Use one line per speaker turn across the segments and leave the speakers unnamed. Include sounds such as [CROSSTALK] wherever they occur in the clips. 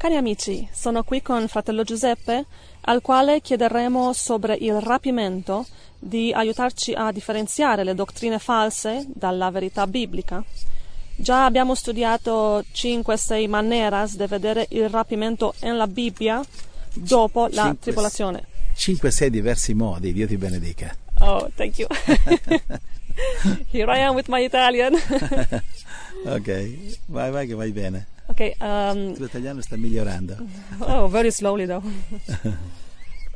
Cari amici, sono qui con fratello Giuseppe, al quale chiederemo sobre il rapimento di aiutarci a differenziare le dottrine false dalla verità biblica. Già abbiamo studiato 5-6 maneras di vedere il rapimento nella Bibbia dopo la
Cinque-
tribolazione.
5-6 diversi modi, Dio ti benedica.
Oh, thank you. [LAUGHS] Here I am with my Italian. [LAUGHS]
ok, vai, vai che vai bene.
Ok, um,
Il tuo italiano sta migliorando. [LAUGHS]
oh, very slowly though. [LAUGHS]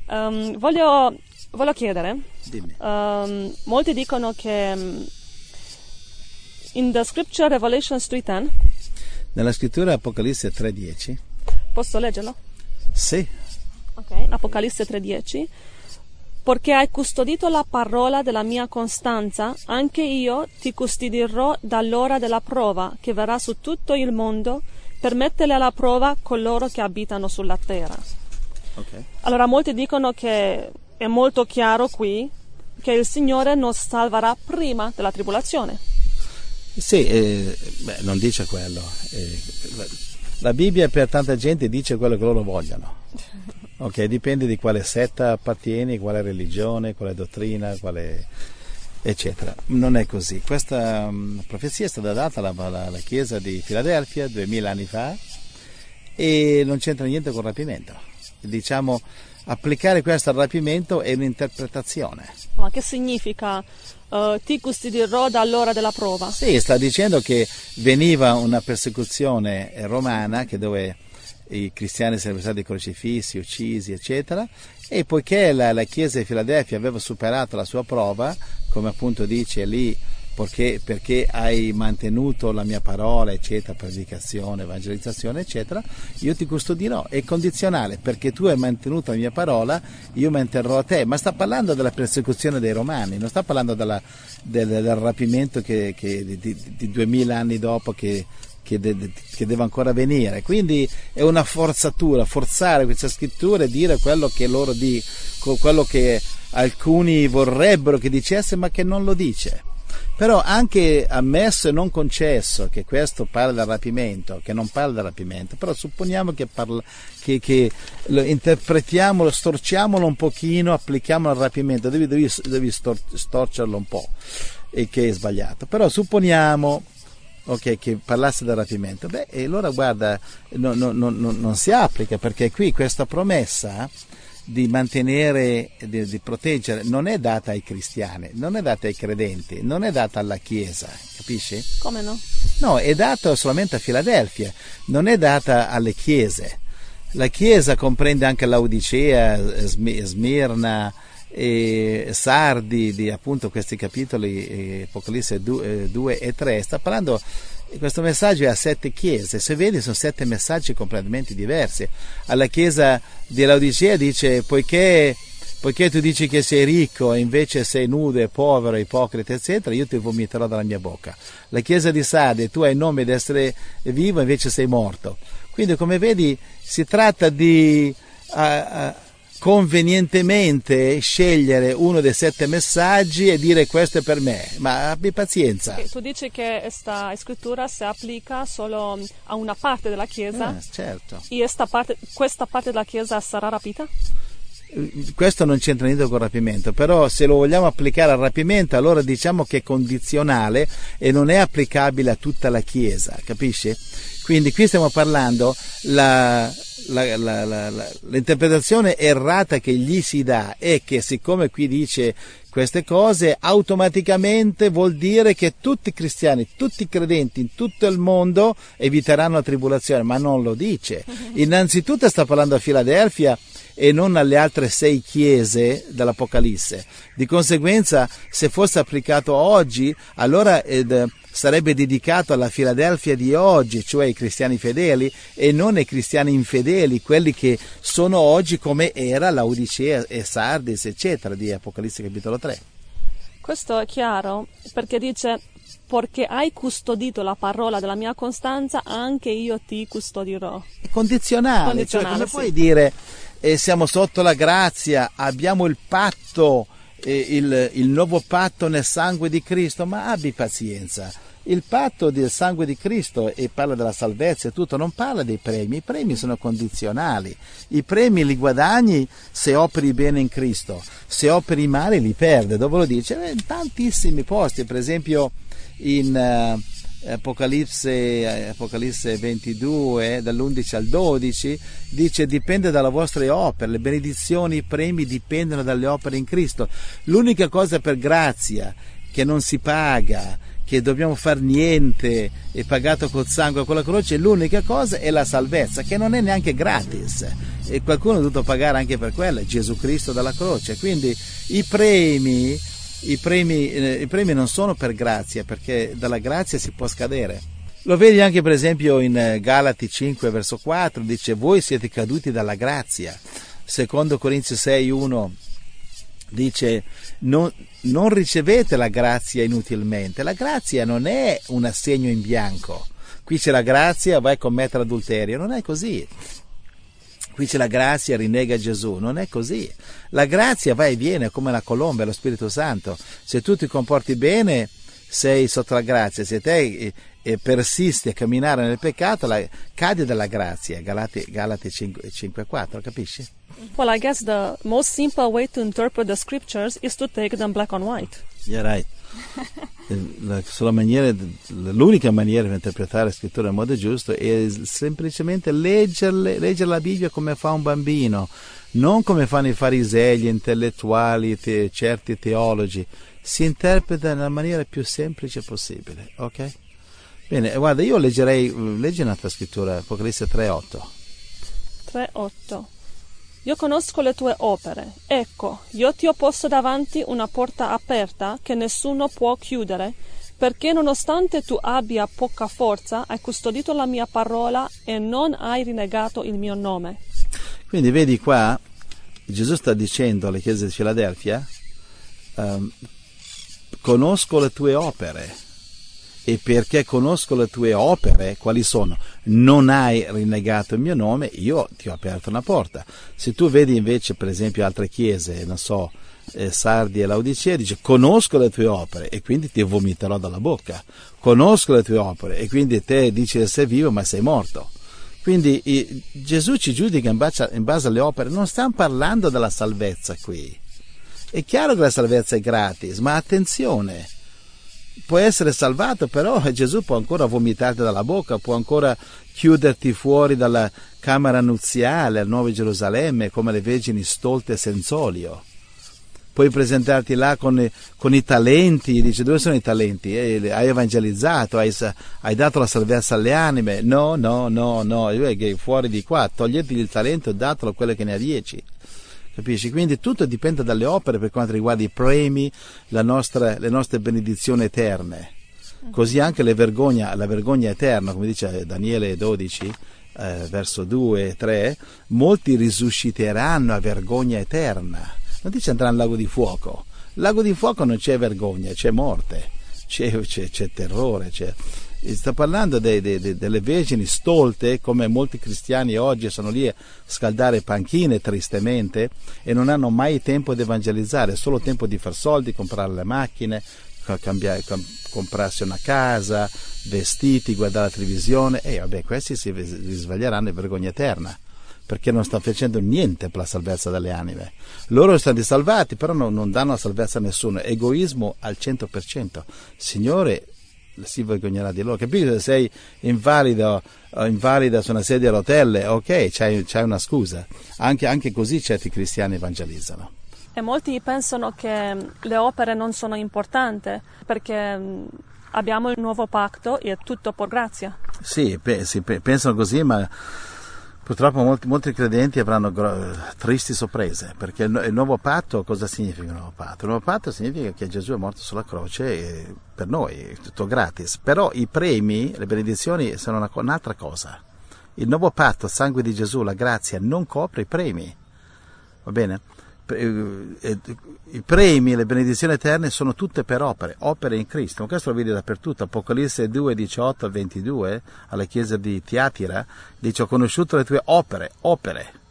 Um, voglio, voglio chiedere,
Dimmi.
um, molti dicono che um, in the scripture Revelation 3.10,
Nella scrittura Apocalisse 3.10,
posso leggerlo?
sì,
Ok, Apocalisse 3.10. Perché hai custodito la parola della mia costanza, anche io ti custodirò dall'ora della prova che verrà su tutto il mondo per mettere alla prova coloro che abitano sulla terra.
ok.
Allora, molti dicono che è molto chiaro qui che il Signore non salverà prima della tribolazione.
Sì, eh, beh, non dice quello. Eh, la, la Bibbia per tanta gente dice quello che loro vogliono. Ok, dipende di quale setta appartieni, quale religione, quale dottrina, quale eccetera. Non è così. Questa mm, profezia è stata data alla, alla- alla chiesa di Filadelfia duemila anni fa e non c'entra niente con il rapimento. Diciamo, applicare questo al rapimento è un'interpretazione.
Ma che significa eh, ti custodirò dall'ora della prova?
Sì, sta dicendo che veniva una persecuzione eh, romana che dove i cristiani sarebbero stati crocifissi, uccisi, eccetera, e poiché la, la chiesa di Filadelfia aveva superato la sua prova, come appunto dice lì, perché, perché hai mantenuto la mia parola, eccetera, predicazione, evangelizzazione, eccetera, io ti custodirò. È condizionale, perché tu hai mantenuto la mia parola, io manterrò a te. Ma sta parlando della persecuzione dei romani, non sta parlando della- del, del rapimento che, che di, duemila anni dopo che, che, de- che deve ancora venire. Quindi è una forzatura, forzare questa scrittura e dire quello che loro dicono, quello che alcuni vorrebbero che dicesse, ma che non lo dice. Però anche ammesso e non concesso che questo parla del rapimento, che non parla del rapimento, però supponiamo che, parla, che, che lo interpretiamolo, storciamolo un pochino, applichiamolo al rapimento, devi, devi, devi stor- storcerlo un po', e che è sbagliato. Però supponiamo ok, che parlasse del rapimento, beh, e allora guarda, no- no- no- no- non si applica perché qui questa promessa di mantenere, di, di proteggere, non è data ai cristiani, non è data ai credenti, non è data alla Chiesa, capisci?
Come no?
No, è data solamente a Filadelfia, non è data alle chiese. La Chiesa comprende anche Laodicea, Smi- Smirna, e Sardi, di appunto questi capitoli, eh, Apocalisse 2 e 3. Sta parlando, questo messaggio è a sette chiese, se vedi sono sette messaggi completamente diversi. Alla Chiesa di Laodicea dice, poiché poiché tu dici che sei ricco e invece sei nudo e povero, ipocrita, eccetera, io ti vomiterò dalla mia bocca. La chiesa di Sade, tu hai il nome di essere vivo, invece sei morto. Quindi, come vedi, si tratta di ah, convenientemente scegliere uno dei sette messaggi e dire questo è per me, ma abbi pazienza.
Ok, Tu dici che questa scrittura si applica solo a una parte della Chiesa
Ah, certo.
e parte- questa parte della Chiesa sarà rapita?
Questo non c'entra niente con il rapimento, però se lo vogliamo applicare al rapimento allora diciamo che è condizionale e non è applicabile a tutta la Chiesa, capisci? Quindi qui stiamo parlando la, la- la- l'interpretazione errata che gli si dà è che siccome qui dice queste cose automaticamente vuol dire che tutti i cristiani, tutti i credenti in tutto il mondo eviteranno la tribolazione, ma non lo dice. [LAUGHS] Innanzitutto sta parlando a Filadelfia e non alle altre sei chiese dell'Apocalisse. Di conseguenza, se fosse applicato oggi, allora ed, sarebbe dedicato alla Filadelfia di oggi, cioè ai cristiani fedeli, e non ai cristiani infedeli, quelli che sono oggi come era Laodicea e Sardis, eccetera, di Apocalisse capitolo 3.
Questo è chiaro perché dice perché hai custodito la parola della mia costanza, anche io ti custodirò.
È condizionale,
Condizionale,
cioè come
sì.
puoi dire eh, siamo sotto la grazia, abbiamo il patto, il, il nuovo patto nel sangue di Cristo, ma abbi pazienza. Il patto del sangue di Cristo e parla della salvezza e tutto, non parla dei premi, i premi sono condizionali, i premi li guadagni se operi bene in Cristo, se operi male li perde, dove lo dice? In tantissimi posti, per esempio in... Uh, Apocalisse, Apocalisse 22, dall'11 al 12, dice dipende dalle vostre opere, le benedizioni, i premi dipendono dalle opere in Cristo. L'unica cosa per grazia che non si paga, che dobbiamo fare niente, è pagato col sangue con la croce, l'unica cosa è la salvezza, che non è neanche gratis. E qualcuno ha dovuto pagare anche per quella, Gesù Cristo dalla croce. Quindi i premi i premi, eh, i premi non sono per grazia, perché dalla grazia si può scadere. Lo vedi anche per esempio in eh, Galati 5 verso 4, dice voi siete caduti dalla grazia. Secondo Corinzi 6 1 dice non, non ricevete la grazia inutilmente. La grazia non è un assegno in bianco. Qui c'è la grazia, vai a commettere adulterio. Non è così. Qui c'è la grazia, rinnega Gesù. Non è così. La grazia va e viene come la colomba lo Spirito Santo. Se tu ti comporti bene, sei sotto la grazia. Se te eh, persisti a camminare nel peccato, la, cadi dalla grazia. Galati, Galati 5, 5 4, capisci?
Well, I guess the most simple way to interpret the scriptures is to take them black on white.
Yeah, right. La maniera, l'unica maniera di interpretare la scrittura in modo giusto è semplicemente leggerle, leggere la Bibbia come fa un bambino, non come fanno i farisei, gli intellettuali, te, certi teologi. Si interpreta nella maniera più semplice possibile, ok? Bene, guarda, io leggerei, leggi un'altra scrittura, Apocalisse 3.8.
3.8 io conosco le tue opere. Ecco, io ti ho posto davanti una porta aperta che nessuno può chiudere, perché nonostante tu abbia poca forza, hai custodito la mia parola e non hai rinnegato il mio nome.
Quindi vedi qua, Gesù sta dicendo alle chiese di Filadelfia, um, conosco le tue opere e perché conosco le tue opere, quali sono? Non hai rinnegato il mio nome, io ti ho aperto una porta. Se tu vedi invece, per esempio, altre chiese, non so, eh, Sardi e Laodicea, dice conosco le tue opere e quindi ti vomiterò dalla bocca. Conosco le tue opere e quindi te dici che sei vivo ma sei morto. Quindi eh, Gesù ci giudica in base, in base alle opere, non stiamo parlando della salvezza qui. È chiaro che la salvezza è gratis, ma attenzione, può essere salvato, però Gesù può ancora vomitarti dalla bocca, può ancora chiuderti fuori dalla camera nuziale al Nuovo Gerusalemme come le vergini stolte senza olio. Puoi presentarti là con, con i talenti, dice dove sono i talenti? Eh, hai evangelizzato, hai, hai, dato la salvezza alle anime. No, no, no, no, fuori di qua, toglietegli il talento e datelo a quello che ne ha dieci. Capisci? Quindi tutto dipende dalle opere per quanto riguarda i premi, nostra, le nostre benedizioni eterne. Così anche vergogna, la vergogna eterna, come dice Daniele 12, eh, verso 2 e 3, molti risusciteranno a vergogna eterna. Non dice andranno al lago di fuoco. Lago di fuoco non c'è vergogna, c'è morte, c'è, c'è, c'è terrore, c'è sta parlando de, de, de, delle vergini stolte, come molti cristiani oggi sono lì a scaldare panchine tristemente e non hanno mai tempo di evangelizzare, solo tempo di far soldi, comprare le macchine, cambiare, comprarsi una casa, vestiti, guardare la televisione e vabbè, questi si risveglieranno in vergogna eterna perché non stanno facendo niente per la salvezza delle anime. Loro sono salvati, però non, non danno la salvezza a nessuno. Egoismo al 100%. Signore, si vergognerà di loro. Capisci se sei invalido o invalida su una sedia a rotelle, ok, c'hai, c'hai una scusa. Anche, anche così certi cristiani evangelizzano.
E molti pensano che le opere non sono importanti perché mm, abbiamo il nuovo patto e è tutto per grazia.
Sì, pe- sì pe- pensano così, ma Purtroppo molti, molti credenti avranno gro- tristi sorprese, perché il, il, nuovo patto, cosa significa il nuovo patto? Il nuovo patto significa che Gesù è morto sulla croce per noi, tutto gratis, però i premi, le benedizioni sono una, un'altra cosa. Il nuovo patto, sangue di Gesù, la grazia, non copre i premi, va bene? Eh, eh, i premi, le benedizioni eterne sono tutte per opere, opere in Cristo. Questo lo vedi dappertutto. Apocalisse 2, 18 al 22, alla chiesa di Tiatira, dice: Ho conosciuto le tue opere, opere.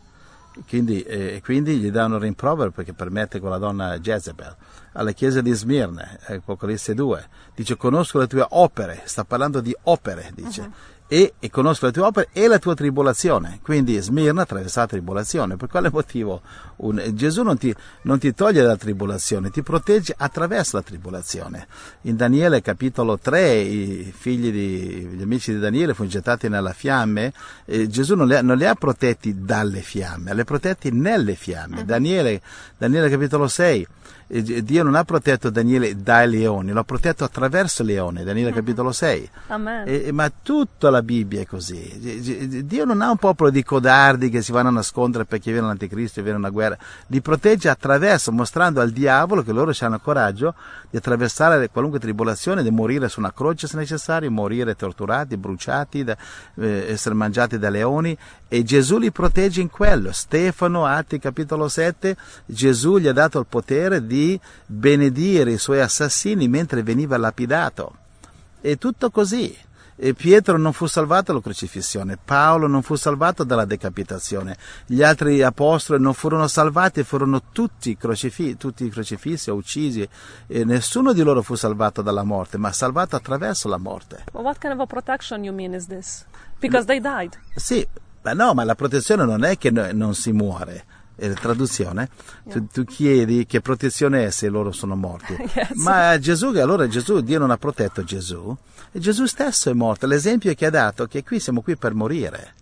Quindi, eh, quindi gli dà un rimprovero perché permette con la donna Jezebel. Alla chiesa di Smirne, Apocalisse 2, dice conosco le tue opere, sta parlando di opere, dice. Uh-huh e, e, conosco le tue opere e la tua tribolazione. Quindi Smirna attraversa la tribolazione. Per quale motivo? Un, Gesù non ti, non ti, toglie dalla tribolazione, ti protegge attraverso la tribolazione. In Daniele capitolo 3 i figli di, gli amici di Daniele furono gettati nella fiamme, eh, Gesù non li, ha, non li, ha, protetti dalle fiamme, li ha protetti nelle fiamme. Uh-huh. Daniele, Daniele capitolo 6 Dio non ha protetto Daniele dai leoni, l'ha protetto attraverso leone, Daniele mm-hmm. capitolo 6. E, ma tutta la Bibbia è così. Dio non ha un popolo di codardi che si vanno a nascondere perché viene l'anticristo e viene una guerra, li protegge attraverso, mostrando al diavolo che loro hanno coraggio di attraversare qualunque tribolazione, di morire su una croce se necessario, morire torturati, bruciati, da, eh, essere mangiati da leoni e Gesù li protegge in quello. Stefano, Atti capitolo 7, Gesù gli ha dato il potere di benedire i suoi assassini mentre veniva lapidato. È tutto così. E Pietro non fu salvato dalla crocifissione, Paolo non fu salvato dalla decapitazione, gli altri apostoli non furono salvati, furono tutti, crocifi- tutti crocifissi o uccisi, e nessuno di loro fu salvato dalla morte, ma salvato attraverso la morte.
Well, what kind of a protection you mean is this? Because they died.
Sì, ma no, ma la protezione non è che non si muore eh, traduzione, yeah. tu, tu, chiedi che protezione è se loro sono morti. [LAUGHS] yes. Ma Gesù, allora Gesù, Dio non ha protetto Gesù, e Gesù stesso è morto. L'esempio che ha dato è che qui siamo qui per morire.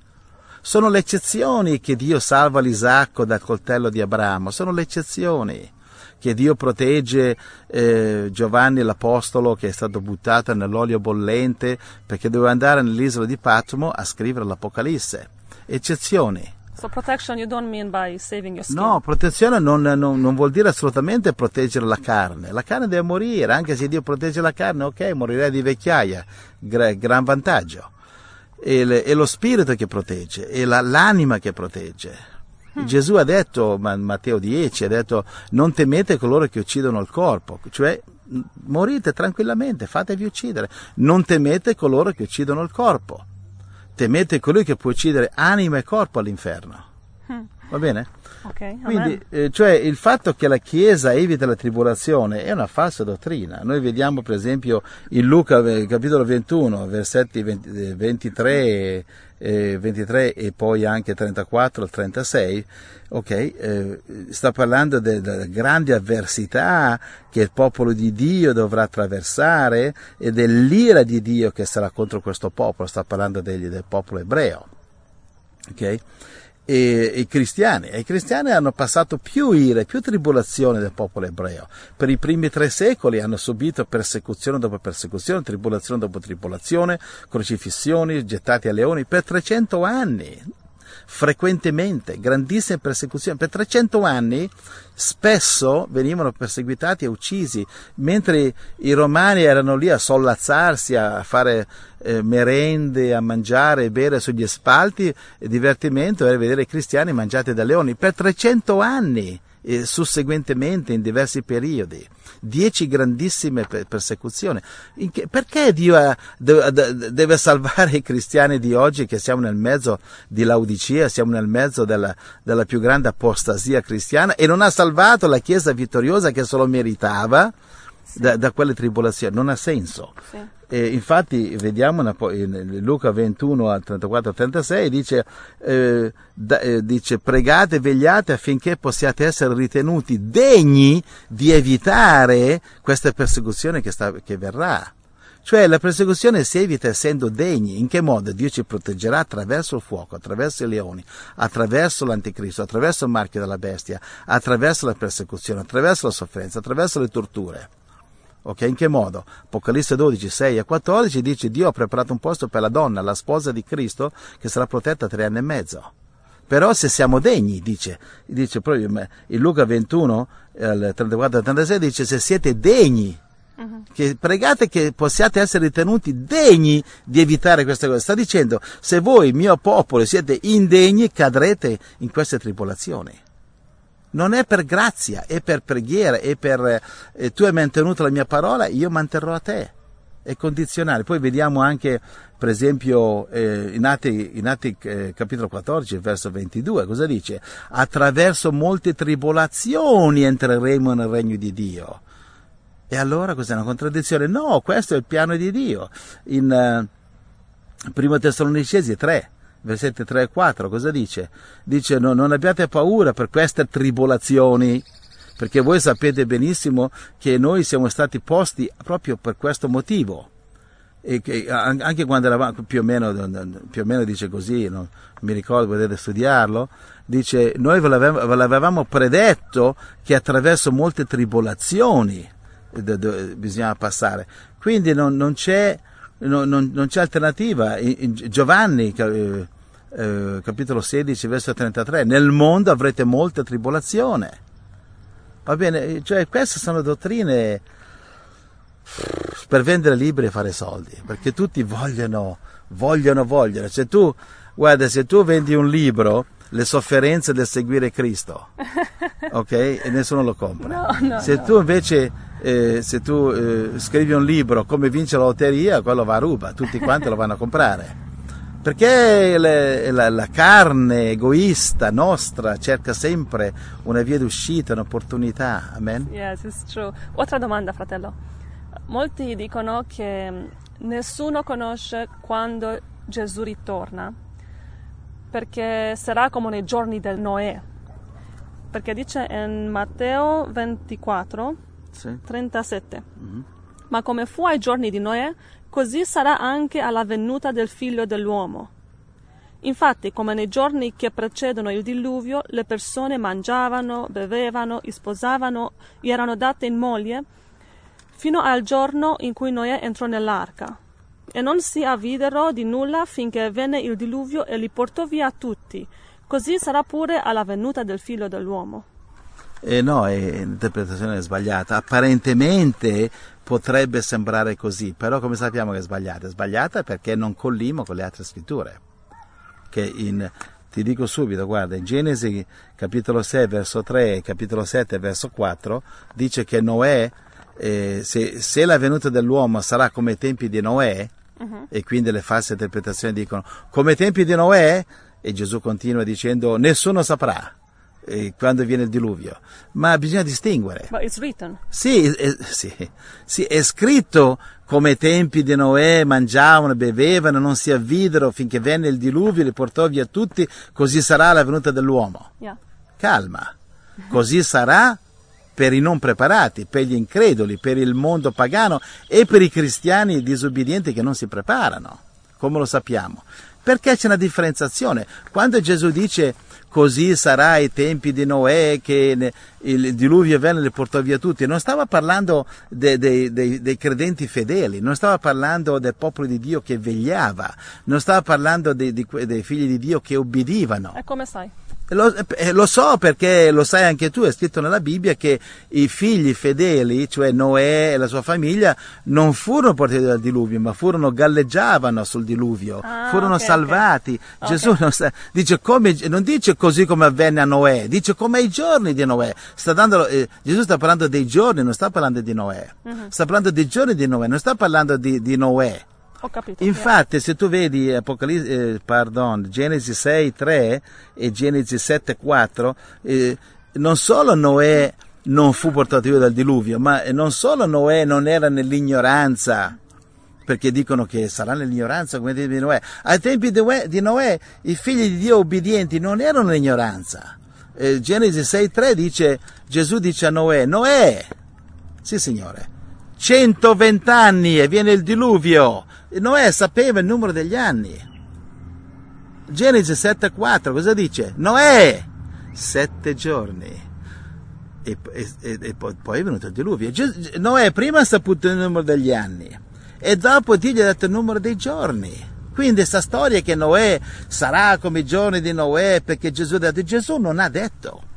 Sono le eccezioni che Dio salva l'Isacco dal coltello di Abramo, sono le eccezioni che Dio protegge eh, Giovanni l'Apostolo che è stato buttato nell'olio bollente perché doveva andare nell'isola di Patmo a scrivere l'Apocalisse. Eccezioni.
So protection you don't mean by saving your skin?
No, protezione non, non, non, vuol dire assolutamente proteggere la carne. La carne deve morire, anche se Dio protegge la carne, ok, morirei di vecchiaia, Gra, gran vantaggio. È, le, è, lo spirito che protegge, è la, l'anima che protegge. Hmm. Gesù ha detto, Matteo 10, ha detto, non temete coloro che uccidono il corpo, cioè morite tranquillamente, fatevi uccidere, non temete coloro che uccidono il corpo temete colui che può uccidere anima e corpo all'inferno. Mm. Va bene?
Okay,
Quindi, eh, cioè, il fatto che la Chiesa evita la tribolazione è una falsa dottrina. Noi vediamo, per esempio, in Luca, eh, capitolo 21, versetti 20, 23 eh, 23 e poi anche 34 al 36, ok, eh, sta parlando della grande avversità che il popolo di Dio dovrà attraversare e dell'ira di Dio che sarà contro questo popolo, sta parlando degli, del popolo ebreo. ok? E i cristiani. E i cristiani hanno passato più ire, più tribolazione del popolo ebreo. Per i primi tre secoli hanno subito persecuzione dopo persecuzione, tribolazione dopo tribolazione, crocifissioni, gettati a leoni per 300 anni frequentemente, grandissime persecuzioni. Per 300 anni spesso venivano perseguitati e uccisi, mentre i romani erano lì a sollazzarsi, a fare eh, merende, a mangiare e bere sugli spalti, e divertimento era vedere i cristiani mangiati da leoni. Per 300 anni e susseguentemente in diversi periodi, dieci grandissime persecuzioni. Che, perché Dio ha, deve, deve salvare [LAUGHS] i cristiani di oggi che siamo nel mezzo di Laodicea, siamo nel mezzo della, della più grande apostasia cristiana e non ha salvato la Chiesa vittoriosa che se lo meritava? Da, da, quelle tribolazioni, non ha senso. Sì. E infatti vediamo Luca 21 al 34-36 dice, eh, da, eh, dice pregate vegliate affinché possiate essere ritenuti degni di evitare questa persecuzione che, sta, che verrà. Cioè la persecuzione si evita essendo degni. In che modo? Dio ci proteggerà attraverso il fuoco, attraverso i leoni, attraverso l'anticristo, attraverso il marchio della bestia, attraverso la persecuzione, attraverso la sofferenza, attraverso le torture. Ok, in che modo? Apocalisse 12, 6 e 14 dice Dio ha preparato un posto per la donna, la sposa di Cristo, che sarà protetta tre anni e mezzo. Però se siamo degni, dice, dice proprio in Luca 21, 34 e 36, dice se siete degni, uh-huh. che pregate che possiate essere ritenuti degni di evitare queste cose. Sta dicendo, se voi, mio popolo, siete indegni, cadrete in queste tribolazioni. Non è per grazia, è per preghiera, è per eh, tu hai mantenuto la mia parola, io manterrò a te. è condizionale. Poi vediamo anche, per esempio, eh, in Atti, in Atti eh, capitolo 14, verso 22, cosa dice? Attraverso molte tribolazioni entreremo nel regno di Dio. E allora cos'è una contraddizione? No, questo è il piano di Dio. In eh, Primo Tessalonicesi 3, versetti 3 e 4, cosa dice? Dice no, non abbiate paura per queste tribolazioni, perché voi sapete benissimo che noi siamo stati posti proprio per questo motivo. E che anche quando eravamo più o meno, più o meno dice così, non mi ricordo, potete studiarlo, dice noi ve l'avevamo, ve l'avevamo predetto che attraverso molte tribolazioni bisogna passare. Quindi non, non, c'è, non, non, c'è, alternativa. Giovanni, eh, eh, capitolo 16, verso 33, nel mondo avrete molta tribolazione. Va bene, cioè queste sono dottrine per vendere libri e fare soldi, perché tutti vogliono, vogliono, vogliono. Cioè tu, guarda, se tu vendi un libro le sofferenze del seguire Cristo, [LAUGHS] ok? E nessuno lo compra.
No, no,
se
no.
tu invece, eh, se tu eh, scrivi un libro come vince la lotteria, quello va a ruba, tutti quanti lo vanno a comprare. Perché le, la, la, carne egoista nostra cerca sempre una via d'uscita, un'opportunità. Amen?
Yes, it's true. Altra domanda, fratello. Molti dicono che nessuno conosce quando Gesù ritorna perché sarà come nei giorni del Noè. Perché dice in Matteo 24,
Sì.
37.
Mhm.
Ma come fu ai giorni di Noè, così sarà anche alla venuta del figlio dell'uomo. Infatti, come nei giorni che precedono il diluvio, le persone mangiavano, bevevano, sposavano, erano date in moglie, fino al giorno in cui Noè entrò nell'arca. E non si avvidero di nulla finché venne il diluvio e li portò via tutti. Così sarà pure alla venuta del figlio dell'uomo.
Eh no, è un'interpretazione sbagliata. Apparentemente potrebbe sembrare così, però come sappiamo che è sbagliata? È sbagliata perché non collimo con le altre scritture. Che in, ti dico subito, guarda, in Genesi capitolo 6 verso 3 e capitolo 7 verso 4 dice che Noè, eh, se, se la venuta dell'uomo sarà come i tempi di Noè, e quindi le false interpretazioni dicono come i tempi di Noè, e Gesù continua dicendo nessuno saprà eh, quando viene il diluvio, ma bisogna distinguere.
But it's written.
Sì, è, sì, sì, è scritto come ai tempi di Noè mangiavano, bevevano, non si avvidero finché venne il diluvio, li portò via tutti, così sarà la venuta dell'uomo.
Yeah.
Calma, così sarà per i non preparati, per gli increduli, per il mondo pagano e per i cristiani disobbedienti che non si preparano, come lo sappiamo. Perché c'è una differenziazione? Quando Gesù dice così sarà ai tempi di Noè che il diluvio venne e li portò via tutti, non stava parlando de- de- de- dei credenti fedeli, non stava parlando del popolo di Dio che vegliava, non stava parlando dei- dei figli di Dio che obbedivano.
E come sai?
Lo, lo so perché lo sai anche tu, è scritto nella Bibbia che i figli fedeli, cioè Noè e la sua famiglia, non furono portati dal diluvio, ma furono galleggiavano sul diluvio,
Ah,
furono
ok, ok.
salvati.
Ok.
Gesù non, sta- dice come, non dice così come avvenne a Noè, dice come ai giorni di Noè. Sta dando, eh, Gesù sta parlando dei giorni, non sta parlando di Noè.
Mhm.
Sta parlando dei giorni di Noè, non sta parlando di, di Noè.
Ho capito.
Infatti, se tu vedi eh, pardon, Genesi 6, 3 e Genesi 7, 4, eh, non solo Noè non fu portato via dal diluvio, ma non solo Noè non era nell'ignoranza, perché dicono che sarà nell'ignoranza come tempi di Noè. Ai tempi di Noè, di Noè, i figli di Dio obbedienti non erano nell'ignoranza. Eh, Genesi 6,3 dice, Gesù dice a Noè, Noè, sì signore, 120 anni e viene il diluvio. Noè sapeva il numero degli anni. Genesi 7,4 cosa dice? Noè, sette giorni. E, e- e- poi, è venuto il diluvio. Noè prima ha saputo il numero degli anni e dopo Dio gli ha dato il numero dei giorni. Quindi questa storia che Noè sarà come i giorni di Noè perché Gesù ha detto, Gesù non ha detto.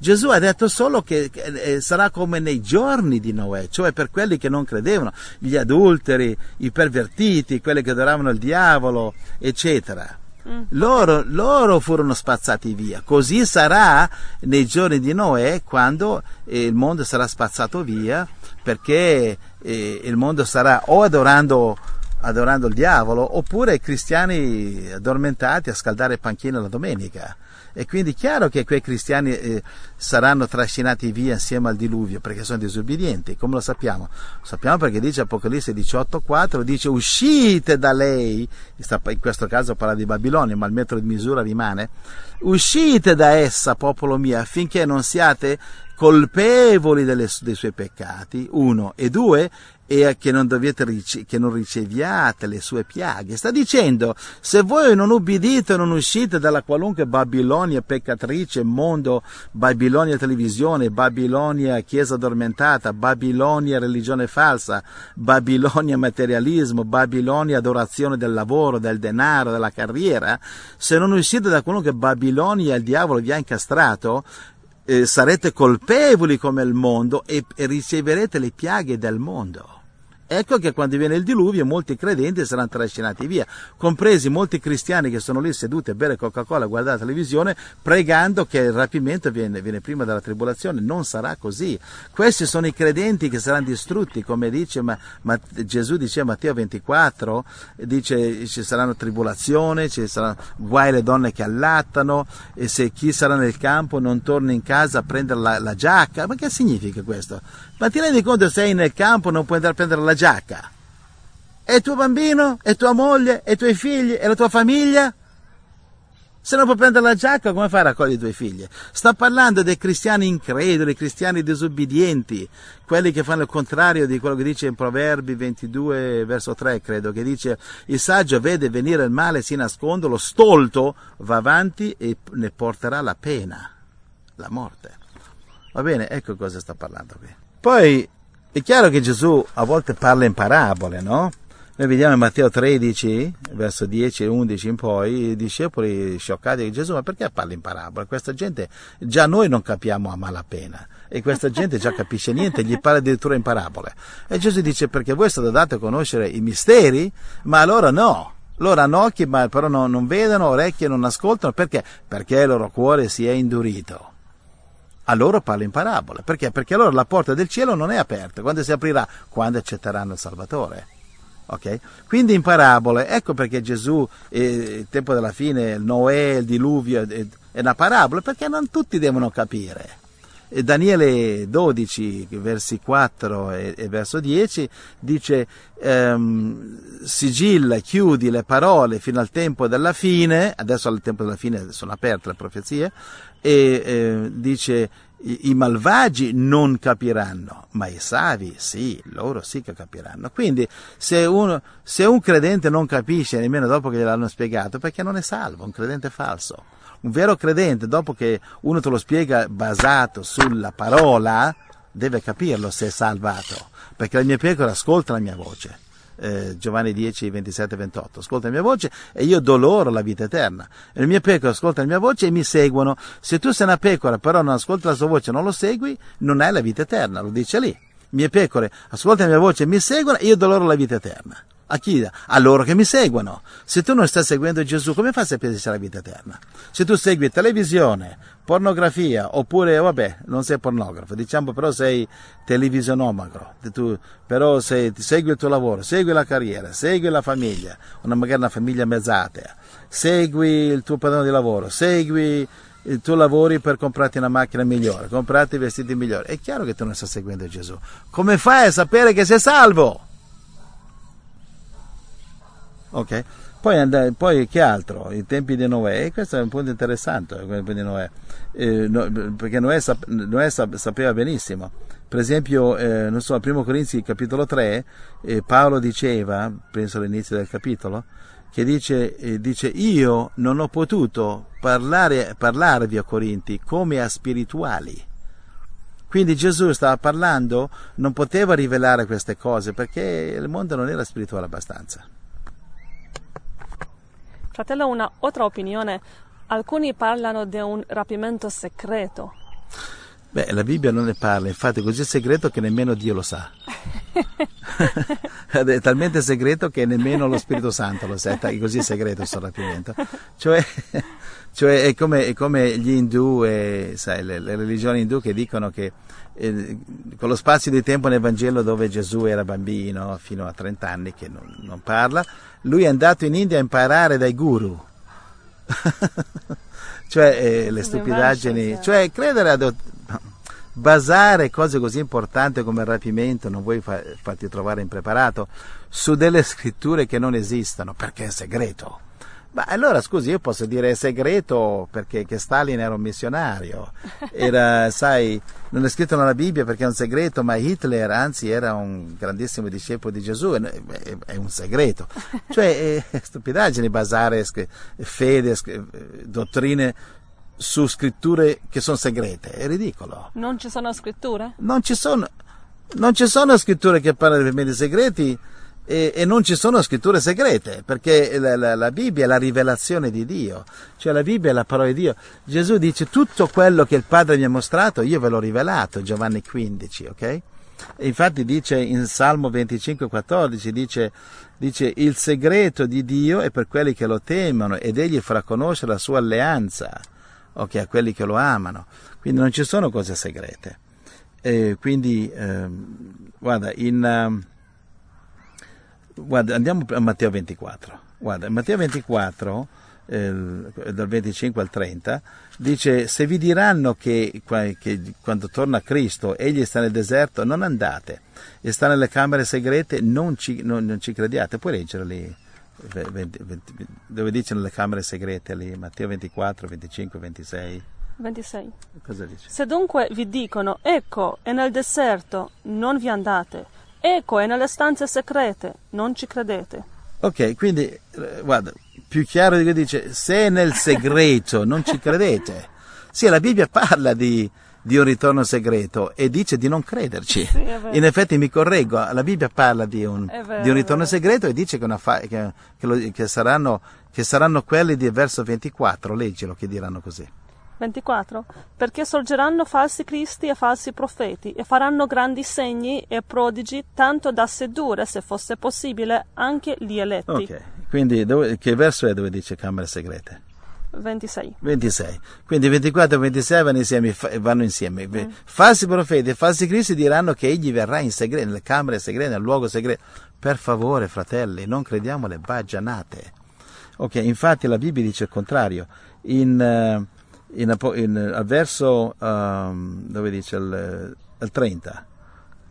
Gesù ha detto solo che eh, sarà come nei giorni di Noè, cioè per quelli che non credevano, gli adulteri, i pervertiti, quelli che adoravano il diavolo, eccetera.
Mm.
Loro, loro furono spazzati via. Così sarà nei giorni di Noè quando eh, il mondo sarà spazzato via perché eh, il mondo sarà o adorando, adorando il diavolo oppure cristiani addormentati a scaldare panchine la domenica. E quindi è chiaro che quei cristiani eh, saranno trascinati via insieme al diluvio perché sono disobbedienti. Come lo sappiamo? Lo sappiamo perché dice Apocalisse 18:4, dice uscite da lei, in questo caso parla di Babilonia, ma il metro di misura rimane, uscite da essa, popolo mio, affinché non siate colpevoli delle, dei suoi peccati, uno, e due, e che non, dovete, che non riceviate le sue piaghe. Sta dicendo, se voi non ubbidite non uscite dalla qualunque Babilonia peccatrice, mondo, Babilonia televisione, Babilonia chiesa addormentata, Babilonia religione falsa, Babilonia materialismo, Babilonia adorazione del lavoro, del denaro, della carriera, se non uscite da qualunque Babilonia il diavolo vi ha incastrato, eh, sarete colpevoli come il mondo e riceverete le piaghe del mondo. Ecco che quando viene il diluvio molti credenti saranno trascinati via, compresi molti cristiani che sono lì seduti a bere Coca-Cola, a guardare la televisione, pregando che il rapimento viene, viene, prima della tribolazione. Non sarà così. Questi sono i credenti che saranno distrutti, come dice ma, ma, Gesù dice a Matteo 24, dice ci saranno tribolazioni, ci saranno guai le donne che allattano, e se chi sarà nel campo non torna in casa a prendere la, la giacca. Ma che significa questo? Ma ti rendi conto sei nel campo non puoi andare a prendere la giacca? E tuo bambino? E tua moglie? E i tuoi figli? E la tua famiglia? Se non puoi prendere la giacca, come fai a raccogliere i tuoi figli? Sta parlando dei cristiani increduli, cristiani disobbedienti, quelli che fanno il contrario di quello che dice in Proverbi 22, verso 3, credo, che dice il saggio vede venire il male, si nasconde, lo stolto va avanti e ne porterà la pena, la morte. Va bene, ecco cosa sta parlando qui. Poi è chiaro che Gesù a volte parla in parabole, no? Noi vediamo in Matteo 13, verso 10 e 11 in poi, i discepoli scioccati di Gesù, ma perché parla in parabole? Questa gente, già noi non capiamo a malapena, e questa [LAUGHS] gente già capisce niente, gli parla addirittura in parabole. E Gesù dice, perché voi state dati a conoscere i misteri, ma allora no. Loro hanno occhi, ma però non, non vedono, orecchie non ascoltano, perché? Perché il loro cuore si è indurito a loro parla in parabole. Perché? Perché allora la porta del cielo non è aperta. Quando si aprirà? Quando accetteranno il Salvatore. Okay? Quindi in parabole, ecco perché Gesù, eh, il tempo della fine, il Noè, il diluvio, è, è una parabola, perché non tutti devono capire. E Daniele 12, versi 4 e, e verso 10, dice ehm, sigilla, chiudi le parole fino al tempo della fine, adesso al tempo della fine sono aperte le profezie, e eh, dice i, i malvagi non capiranno, ma i savi sì, loro sì che capiranno. Quindi se, uno, se un credente non capisce nemmeno dopo che gliel'hanno spiegato, perché non è salvo, un credente falso. Un vero credente, dopo che uno te lo spiega basato sulla parola, deve capirlo se è salvato, perché le mie pecore ascoltano la mia voce eh, Giovanni 10, 27, 28. Ascolta la mia voce e io do loro la vita eterna. Le mie pecore ascoltano la mia voce e mi seguono. Se tu sei una pecora però non ascolti la sua voce e non lo segui, non hai la vita eterna, lo dice lì. Mie pecore ascoltano la mia voce e mi seguono io do loro la vita eterna. A chi? A loro che mi seguono. Se tu non stai seguendo Gesù, come fai a sapere se c'è la vita eterna? Se tu segui televisione, pornografia, oppure, vabbè, non sei pornografo, diciamo però sei televisionomagro, tu, però sei, segui il tuo lavoro, segui la carriera, segui la famiglia, una, magari una famiglia mezzatea, segui il tuo padrone di lavoro, segui il tuo lavoro per comprarti una macchina migliore, comprarti vestiti migliori. È chiaro che tu non stai seguendo Gesù. Come fai a sapere che sei salvo? Ok? Poi, poi, che altro? I tempi di Noè, e questo è un punto interessante, Noè, eh, no, perché Noè, sap- Noè sap- sapeva benissimo. Per esempio, eh, non so, al primo Corinzi capitolo 3, eh, Paolo diceva, penso all'inizio del capitolo, che dice, eh, dice io non ho potuto parlare, parlarvi a Corinti come a spirituali. Quindi Gesù stava parlando, non poteva rivelare queste cose perché il mondo non era spirituale abbastanza.
Fratello, un'altra opinione. Alcuni parlano di un rapimento segreto.
Beh, la Bibbia non ne parla, infatti è così segreto che nemmeno Dio lo sa. [LAUGHS] è talmente segreto che nemmeno lo Spirito Santo lo sa, è così segreto questo rapimento. Cioè, cioè è, come, è, come, gli indù e sai, le, le, religioni indù che dicono che eh, con lo spazio di tempo nel Vangelo dove Gesù era bambino fino a 30 anni che non, non parla, lui è andato in India a imparare dai guru. [LAUGHS] cioè eh, le stupidaggini, cioè credere a basare cose così importanti come il rapimento, non vuoi fa, farti trovare impreparato, su delle scritture che non esistono, perché è segreto. Ma allora scusi, io posso dire è segreto perché Stalin era un missionario, [LAUGHS] era, sai, non è scritto nella Bibbia perché è un segreto, ma Hitler anzi era un grandissimo discepolo di Gesù, è, è un segreto. Cioè [LAUGHS] è stupidaggine basare fede, dottrine su scritture che sono segrete, è ridicolo.
Non ci sono scritture?
Non ci sono, non ci sono scritture che parlano di segreti e, e, non ci sono scritture segrete, perché la, la, la, Bibbia è la rivelazione di Dio, cioè la Bibbia è la parola di Dio. Gesù dice tutto quello che il Padre mi ha mostrato, io ve l'ho rivelato, Giovanni 15, ok? E infatti dice in Salmo 25, 14, dice, dice il segreto di Dio è per quelli che lo temono ed egli farà conoscere la sua alleanza ok, a quelli che lo amano. Quindi non ci sono cose segrete. E quindi, eh, guarda, in, guarda, andiamo a Matteo 24. Guarda, Matteo 24, eh, dal 25 al 30, dice, se vi diranno che, che, quando torna Cristo egli sta nel deserto, non andate, e sta nelle camere segrete, non ci, non, non ci crediate. Puoi leggere lì 20, 20, dove dice nelle camere segrete lì, Matteo 24, 25, 26.
26.
Cosa dice?
Se dunque vi dicono, ecco, è nel deserto, non vi andate, ecco, è nelle stanze segrete, non ci credete.
Ok, quindi, eh, guarda, più chiaro di che dice, se è nel segreto, non ci credete. Sì, la Bibbia parla di, di un ritorno segreto e dice di non crederci. Sì, In effetti mi correggo, la Bibbia parla di un, vero, di un ritorno segreto e dice che, fa, che, che, lo, che, saranno, che saranno quelli del verso 24, leggilo che diranno così.
24. Perché sorgeranno falsi cristi e falsi profeti e faranno grandi segni e prodigi tanto da sedurre, se fosse possibile, anche gli eletti.
Ok, quindi dove, che verso è dove dice camere segrete?
26.
26. Quindi 24 e 26 vanno insieme. Vanno insieme. Mm. Falsi profeti e falsi cristi diranno che egli verrà in segreto, nelle camere segrete, nel luogo segreto. Per favore, fratelli, non crediamo alle baggianate. Ok, infatti la Bibbia dice il contrario. In, eh, in, in, al verso, um, dove dice il, il 30.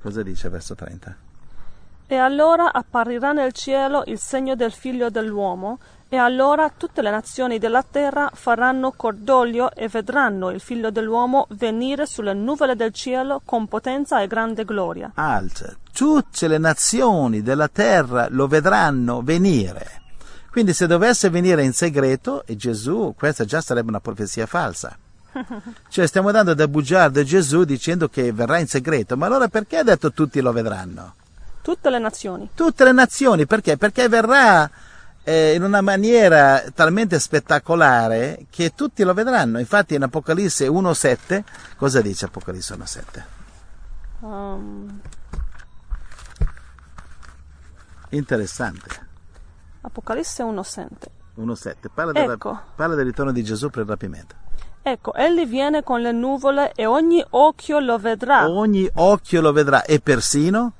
Cosa dice il verso 30?
E allora apparirà nel cielo il segno del figlio dell'uomo, e allora tutte le nazioni della terra faranno cordoglio e vedranno il figlio dell'uomo venire sulle nuvole del cielo con potenza e grande gloria.
Alt, tutte le nazioni della terra lo vedranno venire. Quindi se dovesse venire in segreto, e Gesù, questa già sarebbe una profezia falsa. [LAUGHS] cioè stiamo dando da bugiardo a Gesù dicendo che verrà in segreto, ma allora perché ha detto tutti lo vedranno?
Tutte le nazioni.
Tutte le nazioni, perché? Perché verrà eh, in una maniera talmente spettacolare che tutti lo vedranno. Infatti in Apocalisse 1.7, cosa dice Apocalisse 1.7? Um... Interessante.
Apocalisse 1.7.
1.7, parla, ecco. parla del ritorno di Gesù per il rapimento.
Ecco, egli viene con le nuvole e ogni occhio lo vedrà.
Ogni occhio lo vedrà e persino?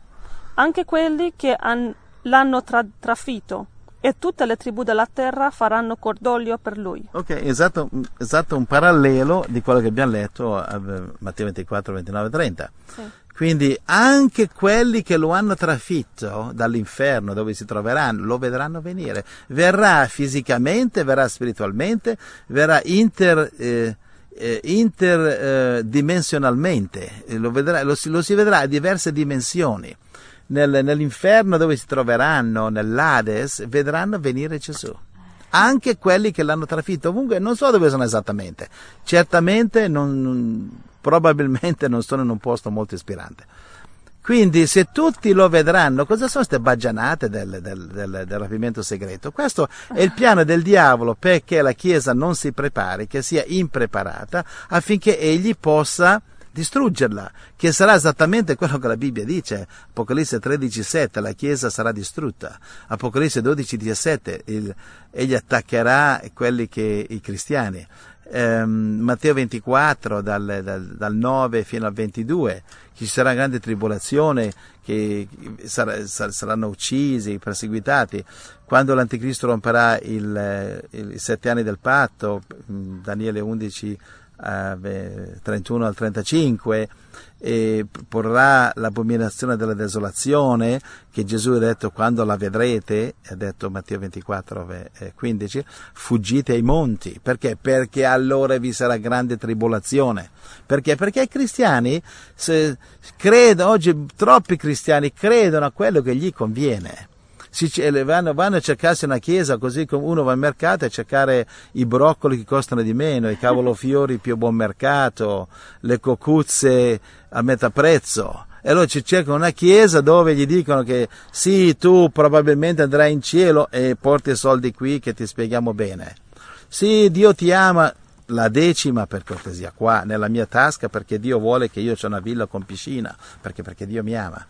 Anche quelli che han, l'hanno tra, trafitto e tutte le tribù della terra faranno cordoglio per lui.
Ok, esatto, esatto un parallelo di quello che abbiamo letto a Matteo 24, 29, 30. Sì. Quindi anche quelli che lo hanno trafitto dall'inferno dove si troveranno lo vedranno venire. Verrà fisicamente, verrà spiritualmente, verrà inter, eh, eh, interdimensionalmente, eh, lo, vedrà, lo, lo si vedrà a diverse dimensioni nel, nell'inferno dove si troveranno, nell'Ades, vedranno venire Gesù. Anche quelli che l'hanno trafitto, ovunque, non so dove sono esattamente. Certamente, non, probabilmente non sono in un posto molto ispirante. Quindi se tutti lo vedranno, cosa sono queste baggianate del, del, del, del, rapimento segreto? Questo è il piano del diavolo perché la Chiesa non si prepari, che sia impreparata, affinché egli possa distruggerla, che sarà esattamente quello che la Bibbia dice. Apocalisse 13:7, la Chiesa sarà distrutta. Apocalisse 12:17, il, egli attaccherà quelli che, i cristiani. Ehm, Matteo 24, dal, dal, dal, 9 fino al 22, ci sarà grande tribolazione, che sar, sar, saranno uccisi, perseguitati. Quando l'Anticristo romperà i sette anni del patto, Daniele 11, 31 al 35 e porrà l'abominazione della desolazione che Gesù ha detto quando la vedrete, ha detto Matteo 24, 15, fuggite ai monti. Perché? Perché allora vi sarà grande tribolazione. Perché? Perché i cristiani credono, oggi troppi cristiani credono a quello che gli conviene si, vanno, vanno, a cercarsi una chiesa così come uno va al mercato a cercare i broccoli che costano di meno, i cavolofiori più a buon mercato, le cocuzze a metà prezzo. E allora ci cercano una chiesa dove gli dicono che sì, tu probabilmente andrai in cielo e porti i soldi qui che ti spieghiamo bene. Sì, Dio ti ama, la decima per cortesia qua nella mia tasca perché Dio vuole che io ho una villa con piscina, perché, perché Dio mi ama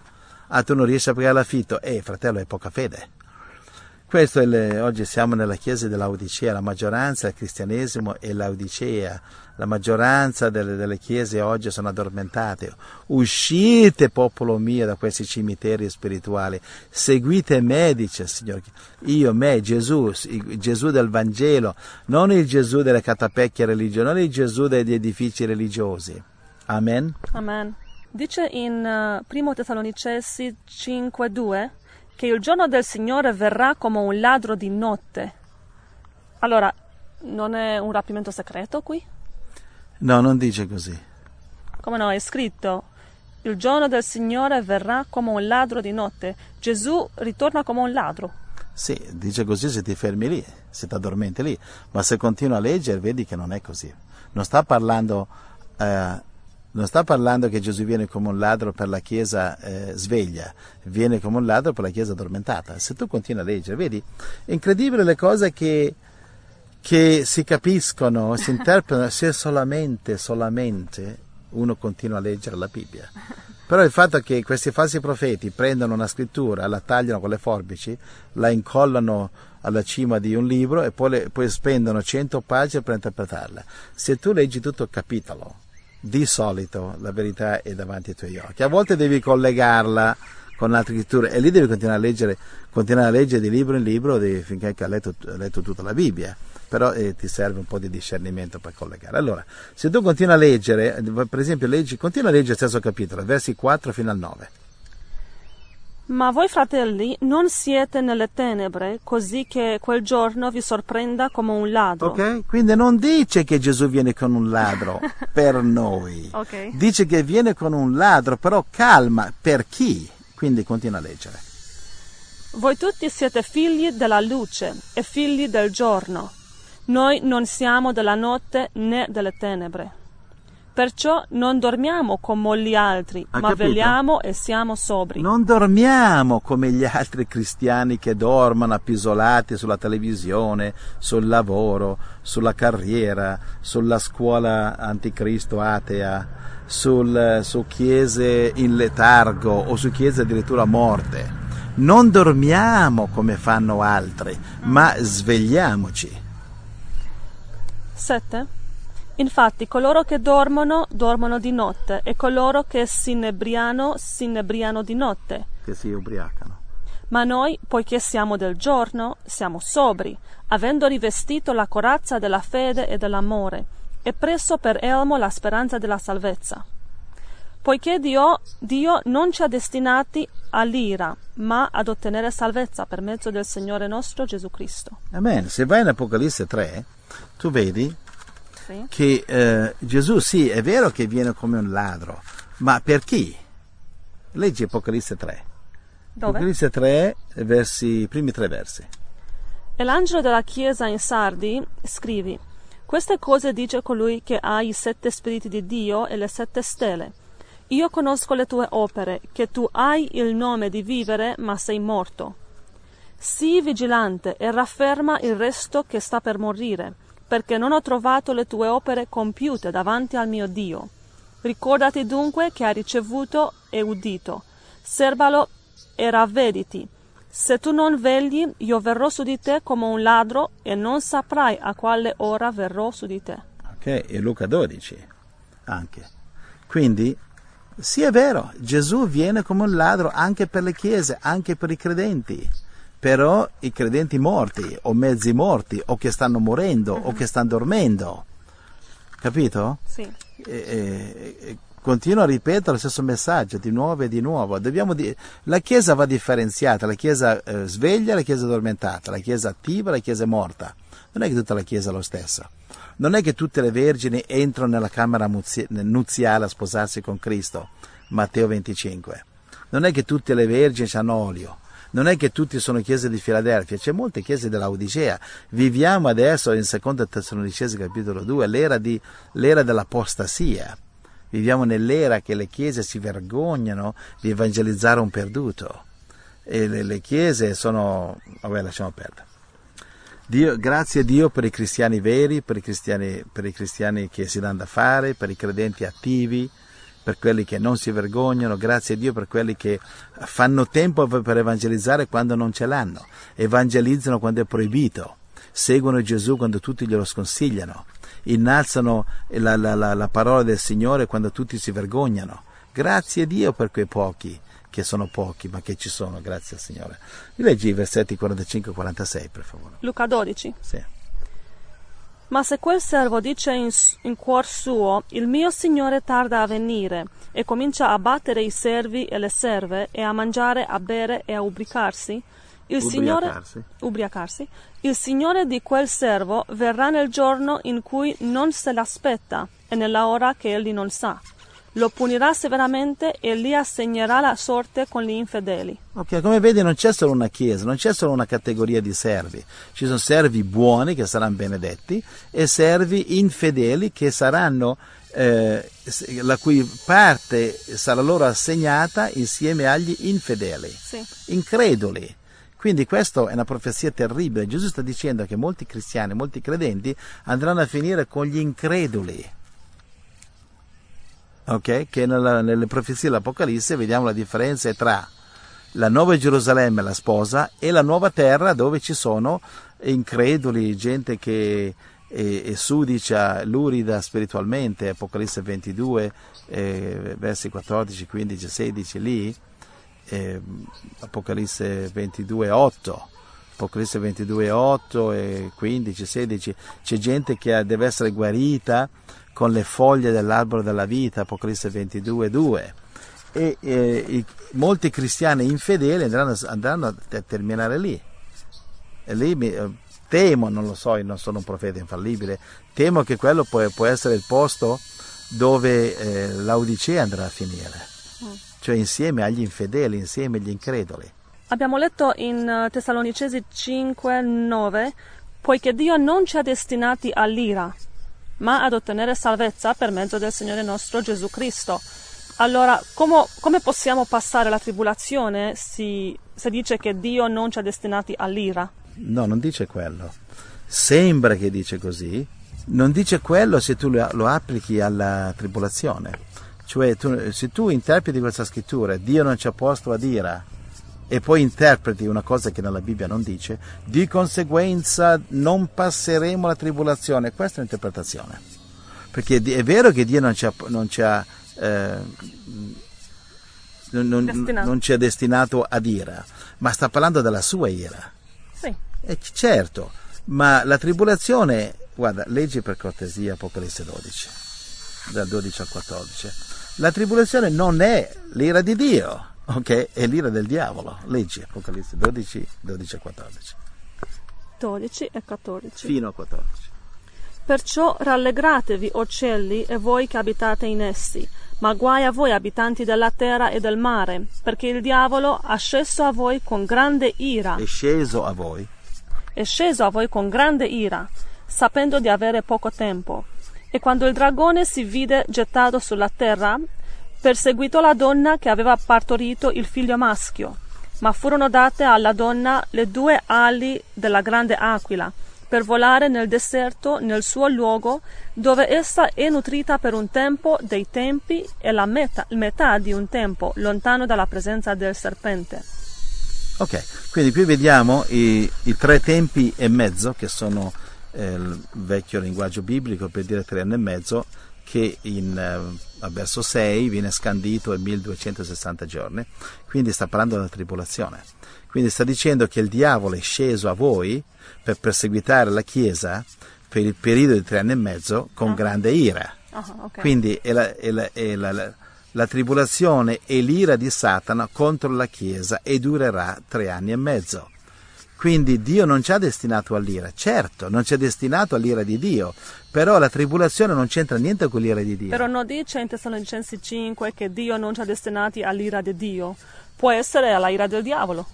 ah tu non riesci a pagare l'affitto, eh fratello è poca fede. Questo è il, oggi siamo nella chiesa dell'Audicea, la maggioranza del cristianesimo è l'Audicea, la maggioranza delle, delle, chiese oggi sono addormentate. Uscite, popolo mio, da questi cimiteri spirituali, seguite me, dice il Signore. Io, me, Gesù, il Gesù del Vangelo, non il Gesù delle catapecchie religiose, non il Gesù degli edifici religiosi. Amen.
Amen. Dice in uh, 1 Tessalonicesi 5:2 che il giorno del Signore verrà come un ladro di notte. Allora, non è un rapimento segreto qui?
No, non dice così.
Come no, è scritto il giorno del Signore verrà come un ladro di notte. Gesù ritorna come un ladro.
Sì, dice così se ti fermi lì, se ti addormenti lì, ma se continui a leggere vedi che non è così. Non sta parlando eh, non sta parlando che Gesù viene come un ladro per la Chiesa eh, sveglia, viene come un ladro per la Chiesa addormentata. Se tu continui a leggere, vedi, è incredibile le cose che, che si capiscono, si [LAUGHS] interpretano se solamente, solamente uno continua a leggere la Bibbia. Però il fatto che questi falsi profeti prendono una scrittura, la tagliano con le forbici, la incollano alla cima di un libro e poi, le, poi spendono 100 pagine per interpretarla. Se tu leggi tutto il capitolo, di solito la verità è davanti ai tuoi occhi. A volte devi collegarla con altre scritture e lì devi continuare a leggere, continuare a leggere di libro in libro devi, finché hai letto, letto, tutta la Bibbia. Però eh, ti serve un po' di discernimento per collegare. Allora, se tu continui a leggere, per esempio, leggi, continua a leggere il stesso capitolo, versi 4 fino al 9.
Ma voi fratelli non siete nelle tenebre, così che quel giorno vi sorprenda come un ladro.
Ok? Quindi non dice che Gesù viene con un ladro [LAUGHS] per noi.
Okay.
Dice che viene con un ladro, però calma, per chi? Quindi continua a leggere.
Voi tutti siete figli della luce e figli del giorno. Noi non siamo della notte né delle tenebre. Perciò non dormiamo come gli altri,
ha
ma
capito?
vegliamo e siamo sobri.
Non dormiamo come gli altri cristiani che dormono appisolati sulla televisione, sul lavoro, sulla carriera, sulla scuola anticristo atea, sul, su chiese in letargo o su chiese addirittura morte. Non dormiamo come fanno altri, ma svegliamoci.
7. Infatti coloro che dormono, dormono di notte, e coloro che si inebriano, si inebriano di notte.
Che si ubriacano.
Ma noi, poiché siamo del giorno, siamo sobri, avendo rivestito la corazza della fede e dell'amore, e preso per elmo la speranza della salvezza. Poiché Dio, Dio non ci ha destinati all'ira, ma ad ottenere salvezza per mezzo del Signore nostro Gesù Cristo.
Amen. Se vai in Apocalisse 3, tu vedi
Sì.
che eh, Gesù sì, è vero che viene come un ladro, ma per chi? Leggi Apocalisse 3.
Dove?
Apocalisse 3, versi, i primi tre versi.
E l'angelo della chiesa in Sardi scrivi: Queste cose dice colui che ha i sette spiriti di Dio e le sette stelle. Io conosco le tue opere, che tu hai il nome di vivere, ma sei morto. Sii vigilante e rafferma il resto che sta per morire, perché non ho trovato le tue opere compiute davanti al mio Dio. Ricordati dunque che hai ricevuto e udito. Serbalo e ravvediti. Se tu non vegli, io verrò su di te come un ladro e non saprai a quale ora verrò su di te.
Ok, e Luca 12 anche. Quindi, sì è vero, Gesù viene come un ladro anche per le chiese, anche per i credenti. Però i credenti morti, o mezzi morti, o che stanno morendo, uh-huh. o che stanno dormendo. Capito?
Sì.
E, e, continuo a ripetere lo stesso messaggio di nuovo e di nuovo. Di... La Chiesa va differenziata, la Chiesa eh, sveglia, la Chiesa addormentata, la Chiesa attiva, la Chiesa morta. Non è che tutta la Chiesa è lo stesso. Non è che tutte le vergini entrano nella camera nuziale a sposarsi con Cristo. Matteo 25. Non è che tutte le vergini hanno olio non è che tutti sono chiese di Filadelfia, c'è molte chiese della Odisea. Viviamo adesso in seconda Tessalonicesi capitolo 2, l'era, di, l'era dell'apostasia. Viviamo nell'era che le chiese si vergognano di evangelizzare un perduto. E le, le chiese sono... vabbè, lasciamo perdere. Dio, grazie a Dio per i cristiani veri, per i cristiani, per i cristiani che si danno da fare, per i credenti attivi, per quelli che non si vergognano, grazie a Dio per quelli che fanno tempo per evangelizzare quando non ce l'hanno, evangelizzano quando è proibito, seguono Gesù quando tutti glielo sconsigliano, innalzano la, la, la, la parola del Signore quando tutti si vergognano. Grazie a Dio per quei pochi, che sono pochi, ma che ci sono, grazie al Signore. Leggi i versetti 45 46, per favore.
Luca 12.
Sì.
Ma se quel servo dice in, in, cuor suo, il mio signore tarda a venire, e comincia a battere i servi e le serve, e a mangiare, a bere e a ubriacarsi, il. Signore, ubriacarsi, il Signore di quel servo verrà nel giorno in cui non se l'aspetta e nella ora che egli non sa lo punirà severamente e li assegnerà la sorte con gli infedeli.
Ok, come vedi non c'è solo una chiesa, non c'è solo una categoria di servi, ci sono servi buoni che saranno benedetti e servi infedeli che saranno, eh, la cui parte sarà loro assegnata insieme agli infedeli,
sì.
increduli. Quindi questa è una profezia terribile. Gesù sta dicendo che molti cristiani, molti credenti andranno a finire con gli increduli okay? che nella, nelle profezie dell'Apocalisse vediamo la differenza tra la nuova Gerusalemme, la sposa, e la nuova terra dove ci sono increduli, gente che è, è sudicia, lurida spiritualmente, Apocalisse 22, eh, versi 14, 15, 16, lì, eh, Apocalisse 22, 8. Apocalisse 22, 8 e 15, 16, c'è gente che deve essere guarita con le foglie dell'albero della vita, Apocalisse 22, 2. E eh, i, molti cristiani infedeli andranno, andranno, a terminare lì. E lì mi, eh, temo, non lo so, io non sono un profeta infallibile, temo che quello può, può essere il posto dove eh, l'Audicea andrà a finire, mm. cioè insieme agli infedeli, insieme agli increduli.
Abbiamo letto in uh, Tessalonicesi 5, 9, poiché Dio non ci ha destinati all'ira, ma ad ottenere salvezza per mezzo del Signore nostro Gesù Cristo. Allora, come, come possiamo passare la tribolazione se dice che Dio non ci ha destinati all'ira?
No, non dice quello. Sembra che dice così, non dice quello se tu lo, lo applichi alla tribolazione. Cioè, tu, se tu interpreti questa scrittura, Dio non ci ha posto ad ira, e poi interpreti una cosa che nella Bibbia non dice, di conseguenza non passeremo la tribolazione. Questa è un'interpretazione. Perché è vero che Dio non ci ha, non ci ha, eh, non, non ci ha destinato ad ira, ma sta parlando della sua ira.
Sì.
E certo, ma la tribolazione, guarda, leggi per cortesia Apocalisse 12, dal 12 al 14. La tribolazione non è l'ira di Dio ok? È l'ira del diavolo. Leggi Apocalisse 12, 12 e 14.
12 e 14.
Fino a 14.
Perciò rallegratevi, o cieli, e voi che abitate in essi, ma guai a voi, abitanti della terra e del mare, perché il diavolo ha sceso a voi con grande ira.
È sceso a voi?
È sceso a voi con grande ira, sapendo di avere poco tempo. E quando il dragone si vide gettato sulla terra, perseguitò la donna che aveva partorito il figlio maschio, ma furono date alla donna le due ali della grande aquila, per volare nel deserto nel suo luogo, dove essa è nutrita per un tempo dei tempi e la metà, metà di un tempo lontano dalla presenza del serpente.
Ok, quindi qui vediamo i, i tre tempi e mezzo, che sono eh, il vecchio linguaggio biblico per dire tre anni e mezzo, che in, eh, verso 6 viene scandito in 1260 giorni, quindi sta parlando della tribolazione. Quindi sta dicendo che il diavolo è sceso a voi per perseguitare la Chiesa per il periodo di tre anni e mezzo con uh-huh. grande ira. Uh-huh, okay. Quindi è la, è la, è la, la tribolazione è l'ira di Satana contro la Chiesa e durerà tre anni e mezzo. Quindi Dio non ci ha destinato all'ira, certo, non ci ha destinato all'ira di Dio, però la tribolazione non c'entra niente con l'ira di Dio.
Però non dice in Tessalonicesi 5 che Dio non ci ha destinati all'ira di Dio, può essere all'ira del diavolo.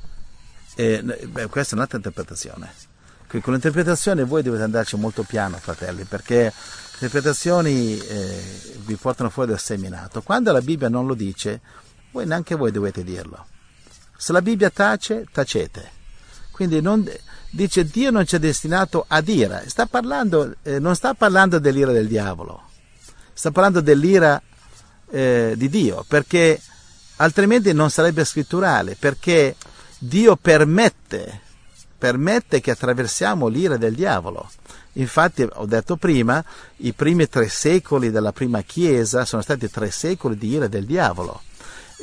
Eh, beh, questa è un'altra interpretazione. Con l'interpretazione voi dovete andarci molto piano, fratelli, perché le interpretazioni eh, vi portano fuori dal seminato. Quando la Bibbia non lo dice, voi neanche voi dovete dirlo. Se la Bibbia tace, tacete. Quindi non, dice Dio non ci ha destinato ad ira. Sta parlando, eh, non sta parlando dell'ira del diavolo, sta parlando dell'ira eh, di Dio, perché altrimenti non sarebbe scritturale, perché Dio permette, permette che attraversiamo l'ira del diavolo. Infatti, ho detto prima, i primi tre secoli della prima Chiesa sono stati tre secoli di ira del diavolo.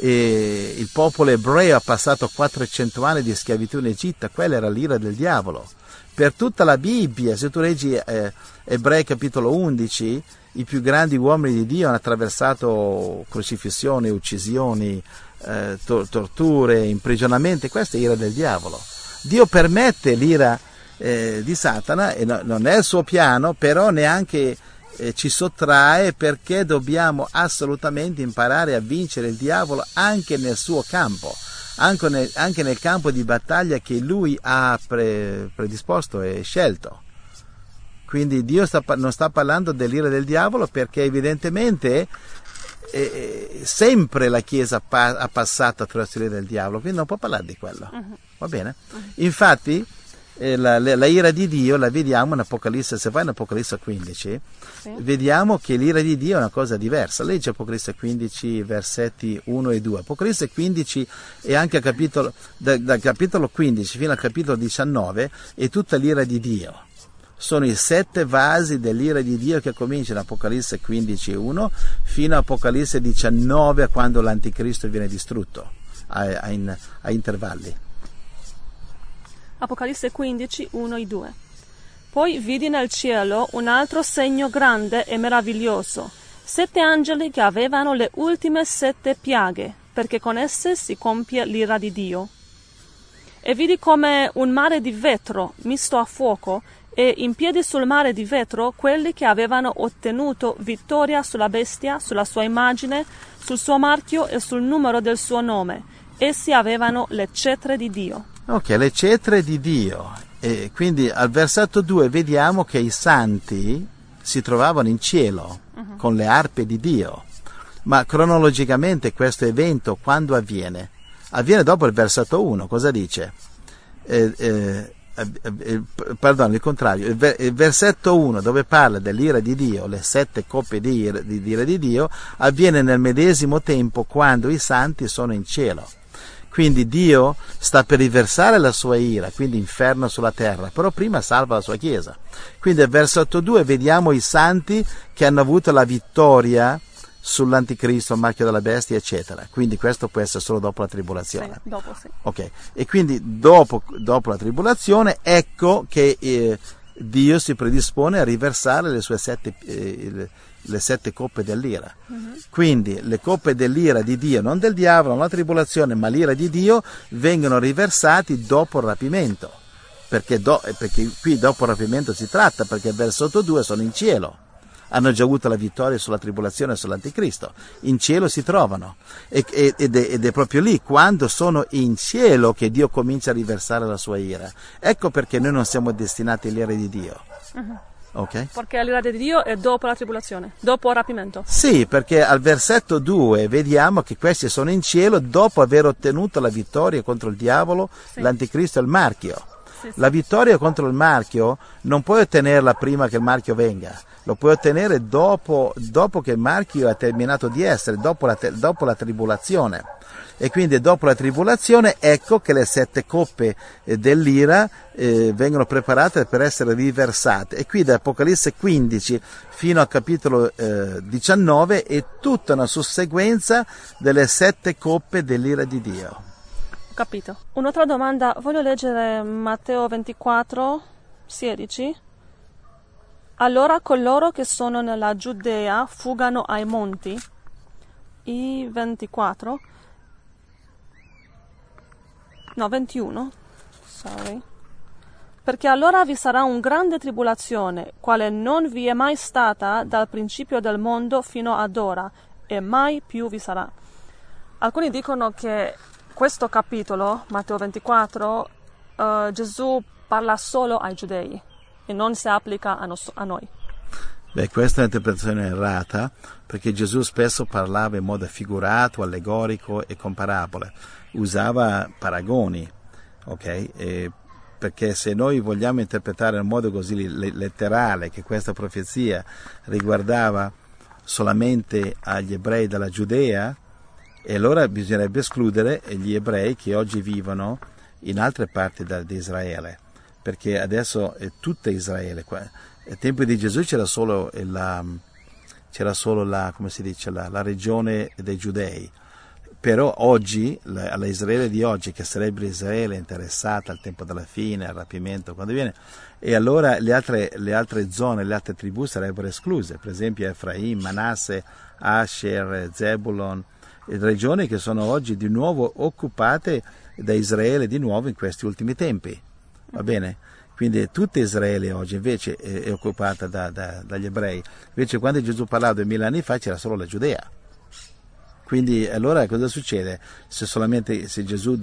E il popolo ebreo ha passato 400 anni di schiavitù in Egitto, quella era l'ira del diavolo. Per tutta la Bibbia, se tu leggi eh, Ebrei capitolo 11, i più grandi uomini di Dio hanno attraversato crocifissioni, uccisioni, eh, to- torture, imprigionamenti, questa è l'ira del diavolo. Dio permette l'ira eh, di Satana e no, non è il suo piano, però neanche eh, ci sottrae perché dobbiamo assolutamente imparare a vincere il diavolo anche nel suo campo, anche nel, anche nel campo di battaglia che lui ha pre- predisposto e scelto. Quindi Dio sta, non sta parlando dell'ira del diavolo perché evidentemente eh, sempre la Chiesa pa- ha passato attraverso l'ira del diavolo, quindi non può parlare di quello. Uh-huh. Va bene? Infatti, eh, la, la, la, ira di Dio la vediamo in Apocalisse, se vai in Apocalisse 15, sì. vediamo che l'ira di Dio è una cosa diversa. Leggi Apocalisse 15, versetti 1 e 2. Apocalisse 15 e anche capitolo, da, dal capitolo 15 fino al capitolo 19 è tutta l'ira di Dio sono i sette vasi dell'ira di Dio che cominciano in Apocalisse 15.1 fino a Apocalisse 19 quando l'anticristo viene distrutto a, a, in, a intervalli.
Apocalisse 15, 1 e 2. Poi vidi nel cielo un altro segno grande e meraviglioso, sette angeli che avevano le ultime sette piaghe, perché con esse si compie l'ira di Dio. E vidi come un mare di vetro misto a fuoco e in piedi sul mare di vetro quelli che avevano ottenuto vittoria sulla bestia, sulla sua immagine, sul suo marchio e sul numero del suo nome. Essi avevano le cetre di Dio.
Ok, le cetre di Dio. E quindi al versetto 2 vediamo che i santi si trovavano in cielo uh-huh. con le arpe di Dio. Ma cronologicamente questo evento quando avviene? Avviene dopo il versetto 1, cosa dice? Eh, eh, eh, perdono, il contrario, il, il, versetto 1 dove parla dell'ira di Dio, le sette coppe di di, di ira di Dio, avviene nel medesimo tempo quando i santi sono in cielo. Quindi Dio sta per riversare la sua ira, quindi inferno sulla terra, però prima salva la sua Chiesa. Quindi al versetto 2 vediamo i santi che hanno avuto la vittoria sull'anticristo, il marchio della bestia, eccetera. Quindi questo può essere solo dopo la tribolazione.
Sì, dopo sì.
Ok, e quindi dopo, dopo la tribolazione ecco che eh, Dio si predispone a riversare le sue sette, eh, le sette coppe dell'ira. Quindi le coppe dell'ira di Dio, non del diavolo, non la tribolazione, ma l'ira di Dio, vengono riversati dopo il rapimento. Perché, do, perché qui dopo il rapimento si tratta, perché verso 2 sono in cielo hanno già avuto la vittoria sulla tribolazione e sull'anticristo. In cielo si trovano ed è, ed è proprio lì, quando sono in cielo, che Dio comincia a riversare la sua ira. Ecco perché noi non siamo destinati all'ira di Dio. Uh-huh. Okay.
Perché l'ira di Dio è dopo la tribolazione, dopo il rapimento.
Sì, perché al versetto 2 vediamo che questi sono in cielo dopo aver ottenuto la vittoria contro il diavolo, sì. l'anticristo e il marchio. La vittoria contro il marchio non puoi ottenerla prima che il marchio venga, lo puoi ottenere dopo, dopo che il marchio ha terminato di essere, dopo la, dopo la tribolazione. E quindi dopo la tribolazione ecco che le sette coppe eh, dell'ira eh, vengono preparate per essere riversate. E qui da Apocalisse 15 fino al capitolo eh, 19 è tutta una susseguenza delle sette coppe dell'ira di Dio.
Ho capito. Un'altra domanda, voglio leggere Matteo 24, 16. Allora coloro che sono nella Giudea fugano ai monti. I 24. No, 21. Sorry. Perché allora vi sarà un grande tribolazione, quale non vi è mai stata dal principio del mondo fino ad ora, e mai più vi sarà. Alcuni dicono che questo capitolo, Matteo 24, eh, Gesù parla solo ai giudei e non si applica a, nos- a noi.
Beh, questa è un'interpretazione errata perché Gesù spesso parlava in modo figurato, allegorico e con parabole, usava paragoni, ok? E perché se noi vogliamo interpretare in modo così letterale che questa profezia riguardava solamente agli ebrei della Giudea, e allora bisognerebbe escludere gli ebrei che oggi vivono in altre parti di Israele, perché adesso è tutta Israele. Ai tempi di Gesù c'era solo la, c'era solo la, dice, la, la regione dei giudei, però oggi, alla Israele di oggi, che sarebbe Israele interessata al tempo della fine, al rapimento, quando viene, e allora le altre, le altre zone, le altre tribù sarebbero escluse, per esempio Efraim, Manasse, Asher, Zebulon, regioni che sono oggi di nuovo occupate da Israele di nuovo in questi ultimi tempi. Va bene? Quindi tutta Israele oggi invece è, occupata da, da, dagli ebrei. Invece quando Gesù parlava duemila anni fa c'era solo la Giudea. Quindi allora cosa succede se, se Gesù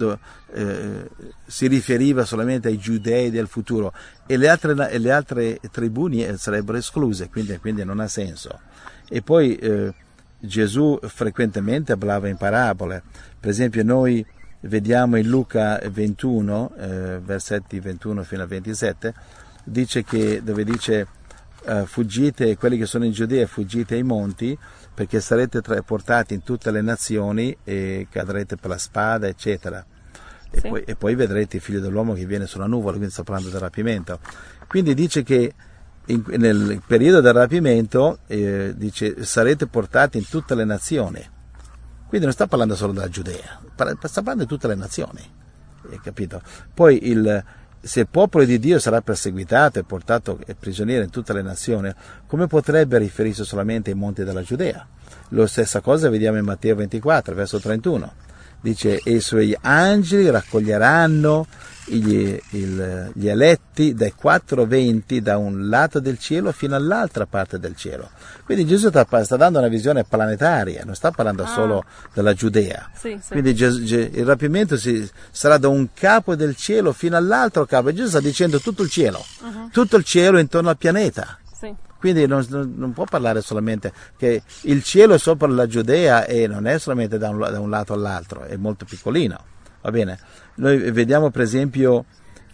eh, si riferiva solamente ai giudei del futuro e le altre, le altre tribù sarebbero escluse, quindi, quindi, non ha senso. E poi eh, Gesù frequentemente parlava in parabole. Per esempio noi vediamo in Luca 21, eh, versetti 21 fino a 27, dice che, dove dice uh, fuggite, quelli che sono in Giudea, fuggite ai monti, perché sarete tra- portati in tutte le nazioni e cadrete per la spada, eccetera. Sì. E, poi, e, poi, vedrete il figlio dell'uomo che viene sulla nuvola, quindi sta parlando del rapimento. Quindi dice che in, nel periodo del rapimento eh, dice sarete portati in tutte le nazioni. Quindi non sta parlando solo della Giudea, sta parlando di tutte le nazioni. Capito? Poi il, se il popolo di Dio sarà perseguitato e portato prigioniero in tutte le nazioni, come potrebbe riferirsi solamente ai monti della Giudea? La stessa cosa vediamo in Matteo 24, verso 31. Dice, e i suoi angeli raccoglieranno gli, il, gli eletti dai quattro venti da un lato del cielo fino all'altra parte del cielo. Quindi Gesù sta, sta dando una visione planetaria, non sta parlando ah. solo della Giudea.
Sì, sì.
Quindi Gesù, il rapimento si, sarà da un capo del cielo fino all'altro capo. Gesù sta dicendo tutto il cielo, uh-huh. tutto il cielo intorno al pianeta.
Sì.
Quindi non, non, può parlare solamente che il cielo è sopra la Giudea e non è solamente da un, da un lato all'altro, è molto piccolino. Va bene? Noi vediamo per esempio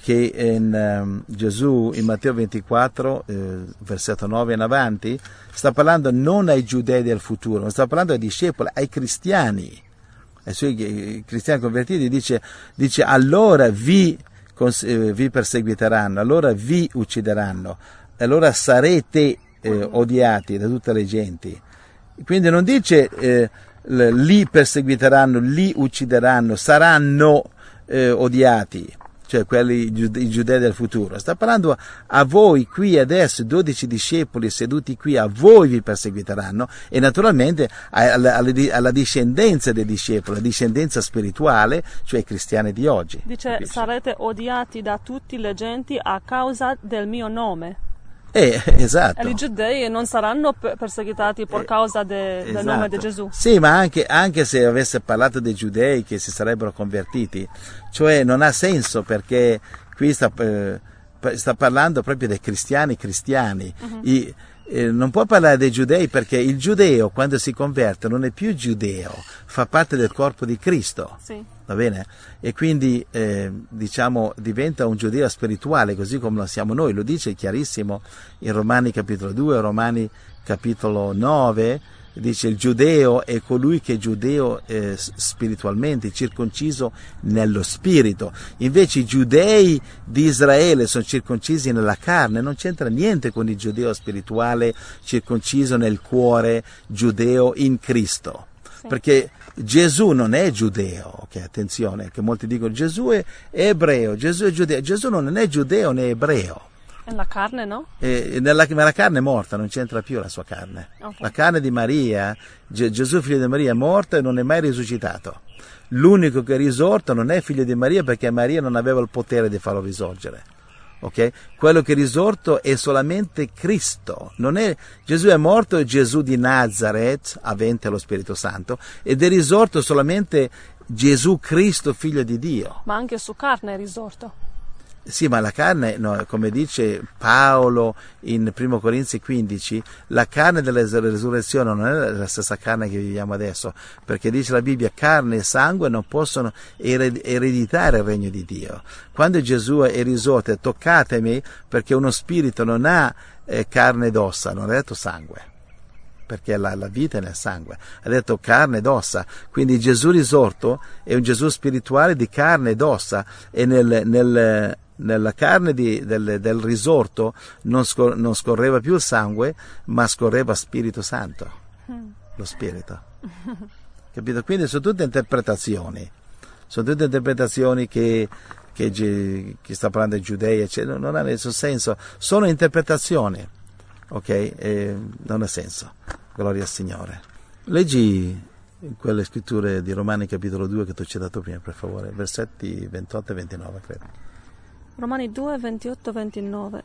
che in, um, Gesù in Matteo 24, eh, versetto 9 in avanti, sta parlando non ai giudei del futuro, non sta parlando ai discepoli, ai cristiani, ai suoi cristiani convertiti, dice, dice allora vi, eh, vi, perseguiteranno, allora vi uccideranno, allora sarete eh, odiati da tutte le genti. Quindi non dice eh, li perseguiteranno, li uccideranno, saranno eh, odiati, cioè quelli i giudei del futuro. Sta parlando a voi qui adesso, 12 discepoli seduti qui, a voi vi perseguiteranno e naturalmente alla, alla, alla discendenza dei discepoli, la discendenza spirituale, cioè i cristiani di oggi.
Dice capisci? sarete odiati da tutte le genti a causa del mio nome.
Eh, [LAUGHS] esatto.
E i giudei non saranno perseguitati per eh, causa de, esatto. del nome di Gesù.
Sì, ma anche, anche, se avesse parlato dei giudei che si sarebbero convertiti, cioè non ha senso perché qui sta, eh, sta parlando proprio dei cristiani cristiani. Uh-huh. I, eh, non può parlare dei giudei perché il giudeo quando si converte non è più giudeo, fa parte del corpo di Cristo.
Sì.
Va bene? E quindi eh, diciamo diventa un giudeo spirituale così come lo siamo noi, lo dice chiarissimo in Romani capitolo 2, Romani capitolo 9, dice il giudeo è colui che è giudeo eh, spiritualmente, circonciso nello spirito. Invece i giudei di Israele sono circoncisi nella carne, non c'entra niente con il giudeo spirituale circonciso nel cuore, giudeo in Cristo. Sì. Perché Gesù non è giudeo, ok, attenzione, che molti dicono Gesù è ebreo, Gesù è giudeo, Gesù non è giudeo né ebreo.
Nella carne, no?
E nella, ma la carne è morta, non c'entra più la sua carne. Okay. La carne di Maria, G- Gesù figlio di Maria è morto e non è mai risuscitato. L'unico che è risorto non è figlio di Maria perché Maria non aveva il potere di farlo risorgere. Okay? Quello che è risorto è solamente Cristo. È, Gesù è morto, Gesù di Nazareth, avente lo Spirito Santo, ed è risorto solamente Gesù Cristo, figlio di Dio.
Ma anche su carne è risorto.
Sì, ma la carne, no, come dice Paolo in 1 Corinzi 15, la carne della resurrezione non è la stessa carne che viviamo adesso, perché dice la Bibbia, carne e sangue non possono ereditare il regno di Dio. Quando Gesù è risorto, toccatemi, perché uno spirito non ha eh, carne ed ossa, non ha detto sangue perché la, la, vita è nel sangue, ha detto carne ed ossa, quindi Gesù risorto è un Gesù spirituale di carne ed ossa e nel, nel, nella carne di, del, del, risorto non, scor- non, scorreva più il sangue, ma scorreva Spirito Santo, lo Spirito. Capito? Quindi sono tutte interpretazioni, sono tutte interpretazioni che, che, che sta parlando di giudei, eccetera, non ha nessun senso, sono interpretazioni, ok? E non ha senso. Gloria al Signore. Leggi quelle scritture di Romani capitolo 2 che ti ho citato prima, per favore, versetti 28 e 29, credo.
Romani 2, 28, 29.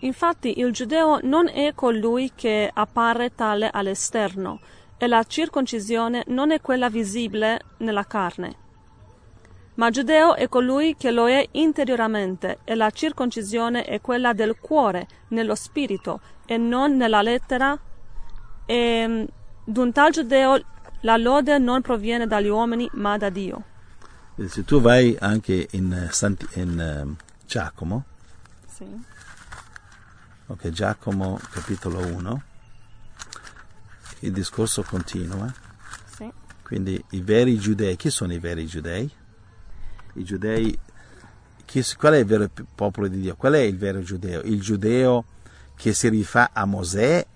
Infatti il giudeo non è colui che appare tale all'esterno, e la circoncisione non è quella visibile nella carne. Ma giudeo è colui che lo è interiormente, e la circoncisione è quella del cuore, nello spirito, e non nella lettera. E d'un tal giudeo la lode non proviene dagli uomini, ma da Dio.
Se tu vai anche in, in ehm, Giacomo.
Sì.
Ok, Giacomo capitolo 1. Il discorso continua.
Sì.
Quindi i veri giudei, chi sono i veri giudei? I giudei, chi, qual è il vero popolo di Dio? Qual è il vero giudeo? Il giudeo che si rifà a Mosè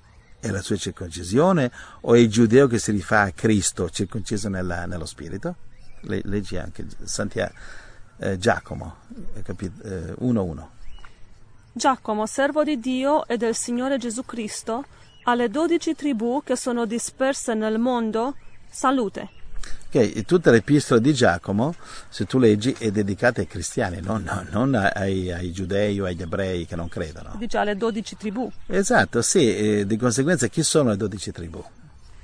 e alla sua circoncisione o il giudeo che si rifà a Cristo circonciso nella, nello spirito? leggi anche Santiago eh, Giacomo, 1-1. Eh,
Giacomo, servo di Dio e del Signore Gesù Cristo, alle dodici tribù che sono disperse nel mondo, salute.
Ok, tutta l'epistola di Giacomo, se tu leggi, è dedicata ai cristiani, no? No, non ai, ai, giudei o agli ebrei che non credono.
Dice alle dodici tribù.
Esatto, sì, di conseguenza chi sono le dodici tribù?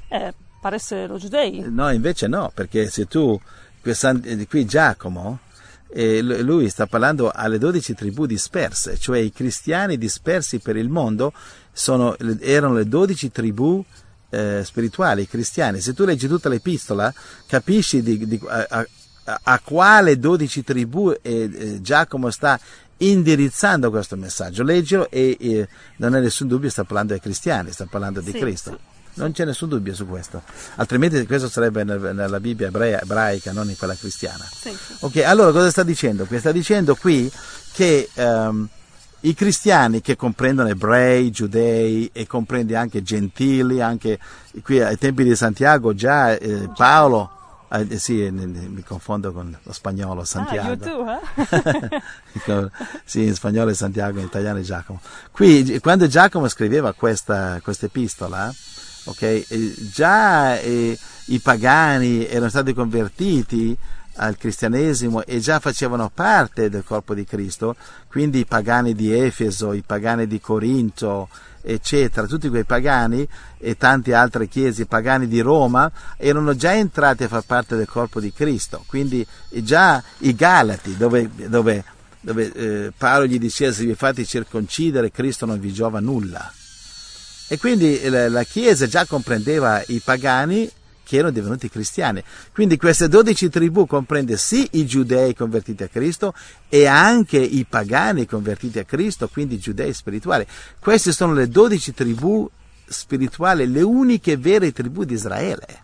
Eh, pare essere giudei.
No, invece no, perché se tu, qui Giacomo, e lui sta parlando alle dodici tribù disperse, cioè i cristiani dispersi per il mondo sono, erano le dodici tribù eh, spirituali cristiani. Se tu leggi tutta l'epistola, capisci di, di, a, a, a, quale dodici tribù eh, eh, Giacomo sta indirizzando questo messaggio. Leggilo e, e non è nessun dubbio, sta parlando ai cristiani, sta parlando di sì, Cristo. Sì. Non c'è nessun dubbio su questo, altrimenti questo sarebbe nella Bibbia ebrea, ebraica, non in quella cristiana.
Sì, sì.
Ok, allora cosa sta dicendo qui? Sta dicendo qui che um, i cristiani che comprendono ebrei, giudei e comprende anche gentili, anche qui ai tempi di Santiago già eh, Paolo, eh, sì, mi confondo con lo spagnolo Santiago.
Ah, too,
eh? [LAUGHS] sì, in spagnolo è Santiago, in italiano è Giacomo. Qui, quando Giacomo scriveva questa, questa epistola, Okay? già eh, i pagani erano stati convertiti al cristianesimo e già facevano parte del corpo di Cristo, quindi i pagani di Efeso, i pagani di Corinto, eccetera, tutti quei pagani e tante altre chiese pagani di Roma erano già entrati a far parte del corpo di Cristo, quindi già i Galati, dove, dove, dove eh, Paolo gli diceva se vi fate circoncidere Cristo non vi giova nulla. E quindi la Chiesa già comprendeva i pagani che erano divenuti cristiani. Quindi queste dodici tribù comprende sì i giudei convertiti a Cristo e anche i pagani convertiti a Cristo, quindi i giudei spirituali. Queste sono le dodici tribù spirituali, le uniche vere tribù di Israele.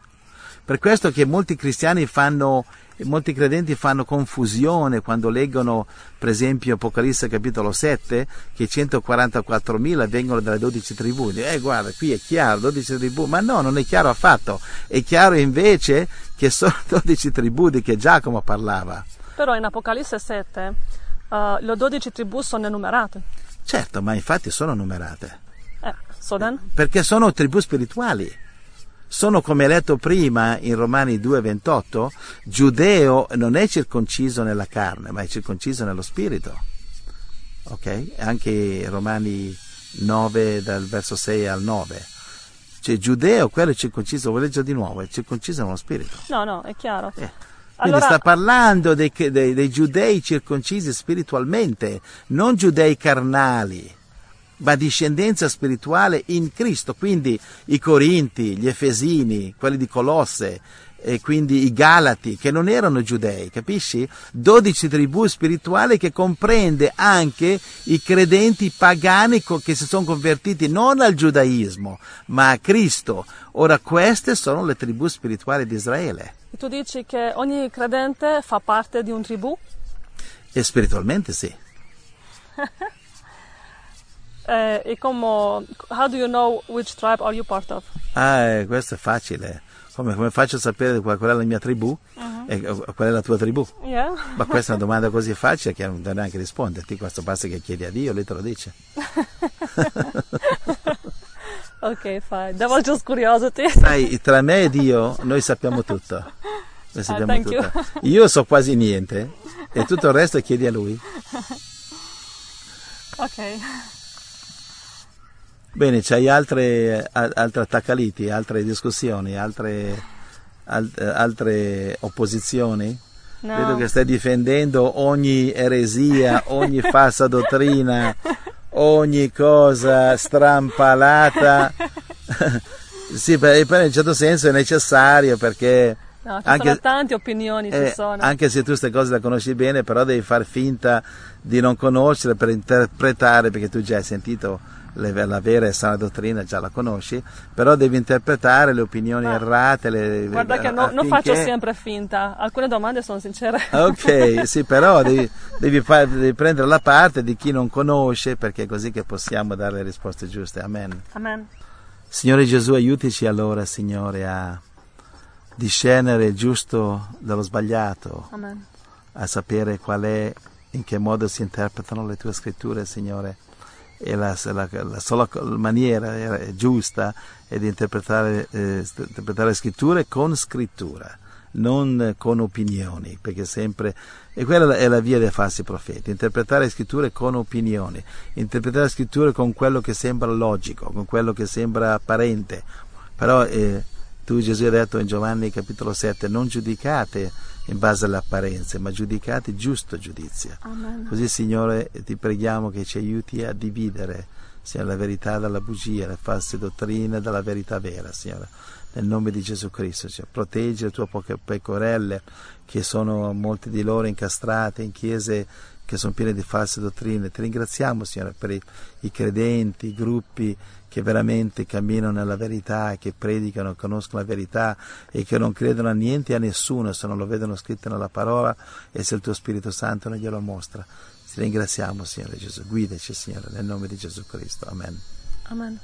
Per questo che molti cristiani fanno molti credenti fanno confusione quando leggono, per esempio, Apocalisse capitolo 7, che 144.000 vengono dalle 12 tribù. Eh, guarda, qui è chiaro, 12 tribù, ma no, non è chiaro affatto. È chiaro invece che sono [LAUGHS] 12 tribù di che Giacomo parlava.
Però in Apocalisse 7 uh, le 12 tribù sono enumerate.
Certo, ma infatti sono numerate.
Eh, so then?
Perché sono tribù spirituali sono come letto prima in Romani 2:28, giudeo non è circonciso nella carne, ma è circonciso nello spirito. Ok? Anche Romani 9 dal verso 6 al 9. Cioè giudeo, quello è circonciso, vuoi leggere di nuovo, è circonciso nello spirito.
No, no, è chiaro.
Eh. Quindi allora... sta parlando dei, dei, dei giudei circoncisi spiritualmente, non giudei carnali ma discendenza spirituale in Cristo, quindi i Corinti, gli Efesini, quelli di Colosse, e quindi i Galati, che non erano giudei, capisci? Dodici tribù spirituali che comprende anche i credenti pagani che si sono convertiti non al giudaismo, ma a Cristo. Ora queste sono le tribù spirituali di Israele.
E tu dici che ogni credente fa parte di un tribù?
E spiritualmente sì. [LAUGHS]
Eh, e come, how do you know which tribe are you part of?
Ah, questo è facile. Come, come faccio a sapere qual, qual, è la mia tribù uh-huh. e qual è la tua tribù?
Yeah.
Ma questa è una domanda così [LAUGHS] facile che non devo neanche risponderti. Questo basta che chiedi a Dio, lui te lo dice. [LAUGHS]
ok, fine. That was just curiosity. [LAUGHS]
Sai, tra me e Dio noi sappiamo tutto. Noi sappiamo
ah,
tutto. Io so quasi niente e tutto il resto chiedi a lui.
Ok.
Bene, c'hai altre, altre attaccaliti, altre discussioni, altre, altre opposizioni?
No.
Vedo che stai difendendo ogni eresia, ogni [LAUGHS] falsa dottrina, ogni cosa strampalata. [LAUGHS] sì, per, per in un certo senso è necessario perché...
No, ci anche, sono tante opinioni,
eh,
sono.
Anche se tu queste cose le conosci bene, però devi far finta di non conoscere per interpretare, perché tu già hai sentito la vera e sana dottrina già la conosci, però devi interpretare le opinioni Ma, errate. Le,
guarda che no, affinché... non faccio sempre finta, alcune domande sono sincere.
Ok, [LAUGHS] sì, però devi, devi, devi, prendere la parte di chi non conosce perché è così che possiamo dare le risposte giuste. Amen.
Amen.
Signore Gesù, aiutici allora, Signore, a discernere il giusto dallo sbagliato,
Amen.
a sapere qual è, in che modo si interpretano le tue scritture, Signore e la, la, la sola maniera giusta è di interpretare, eh, interpretare scritture con scrittura, non con opinioni, perché sempre, e quella è la via dei falsi profeti, interpretare le scritture con opinioni, interpretare le scritture con quello che sembra logico, con quello che sembra apparente, però eh, tu Gesù hai detto in Giovanni capitolo 7, non giudicate in base alle apparenze, ma giudicate giusto giudizio.
Amen.
Così, Signore, ti preghiamo che ci aiuti a dividere sia la verità dalla bugia, le false dottrine dalla verità vera, Signore. Nel nome di Gesù Cristo, Signore. proteggi le tue poche pecorelle, che sono molte di loro incastrate in chiese che sono piene di false dottrine. Ti ringraziamo, Signore, per i, i credenti, i gruppi che veramente camminano nella verità, che predicano, conoscono la verità e che non credono a niente e a nessuno se non lo vedono scritto nella parola e se il tuo Spirito Santo non glielo mostra. Ti ringraziamo, Signore Gesù. Guidaci, Signore, nel nome di Gesù Cristo. Amen.
Amen.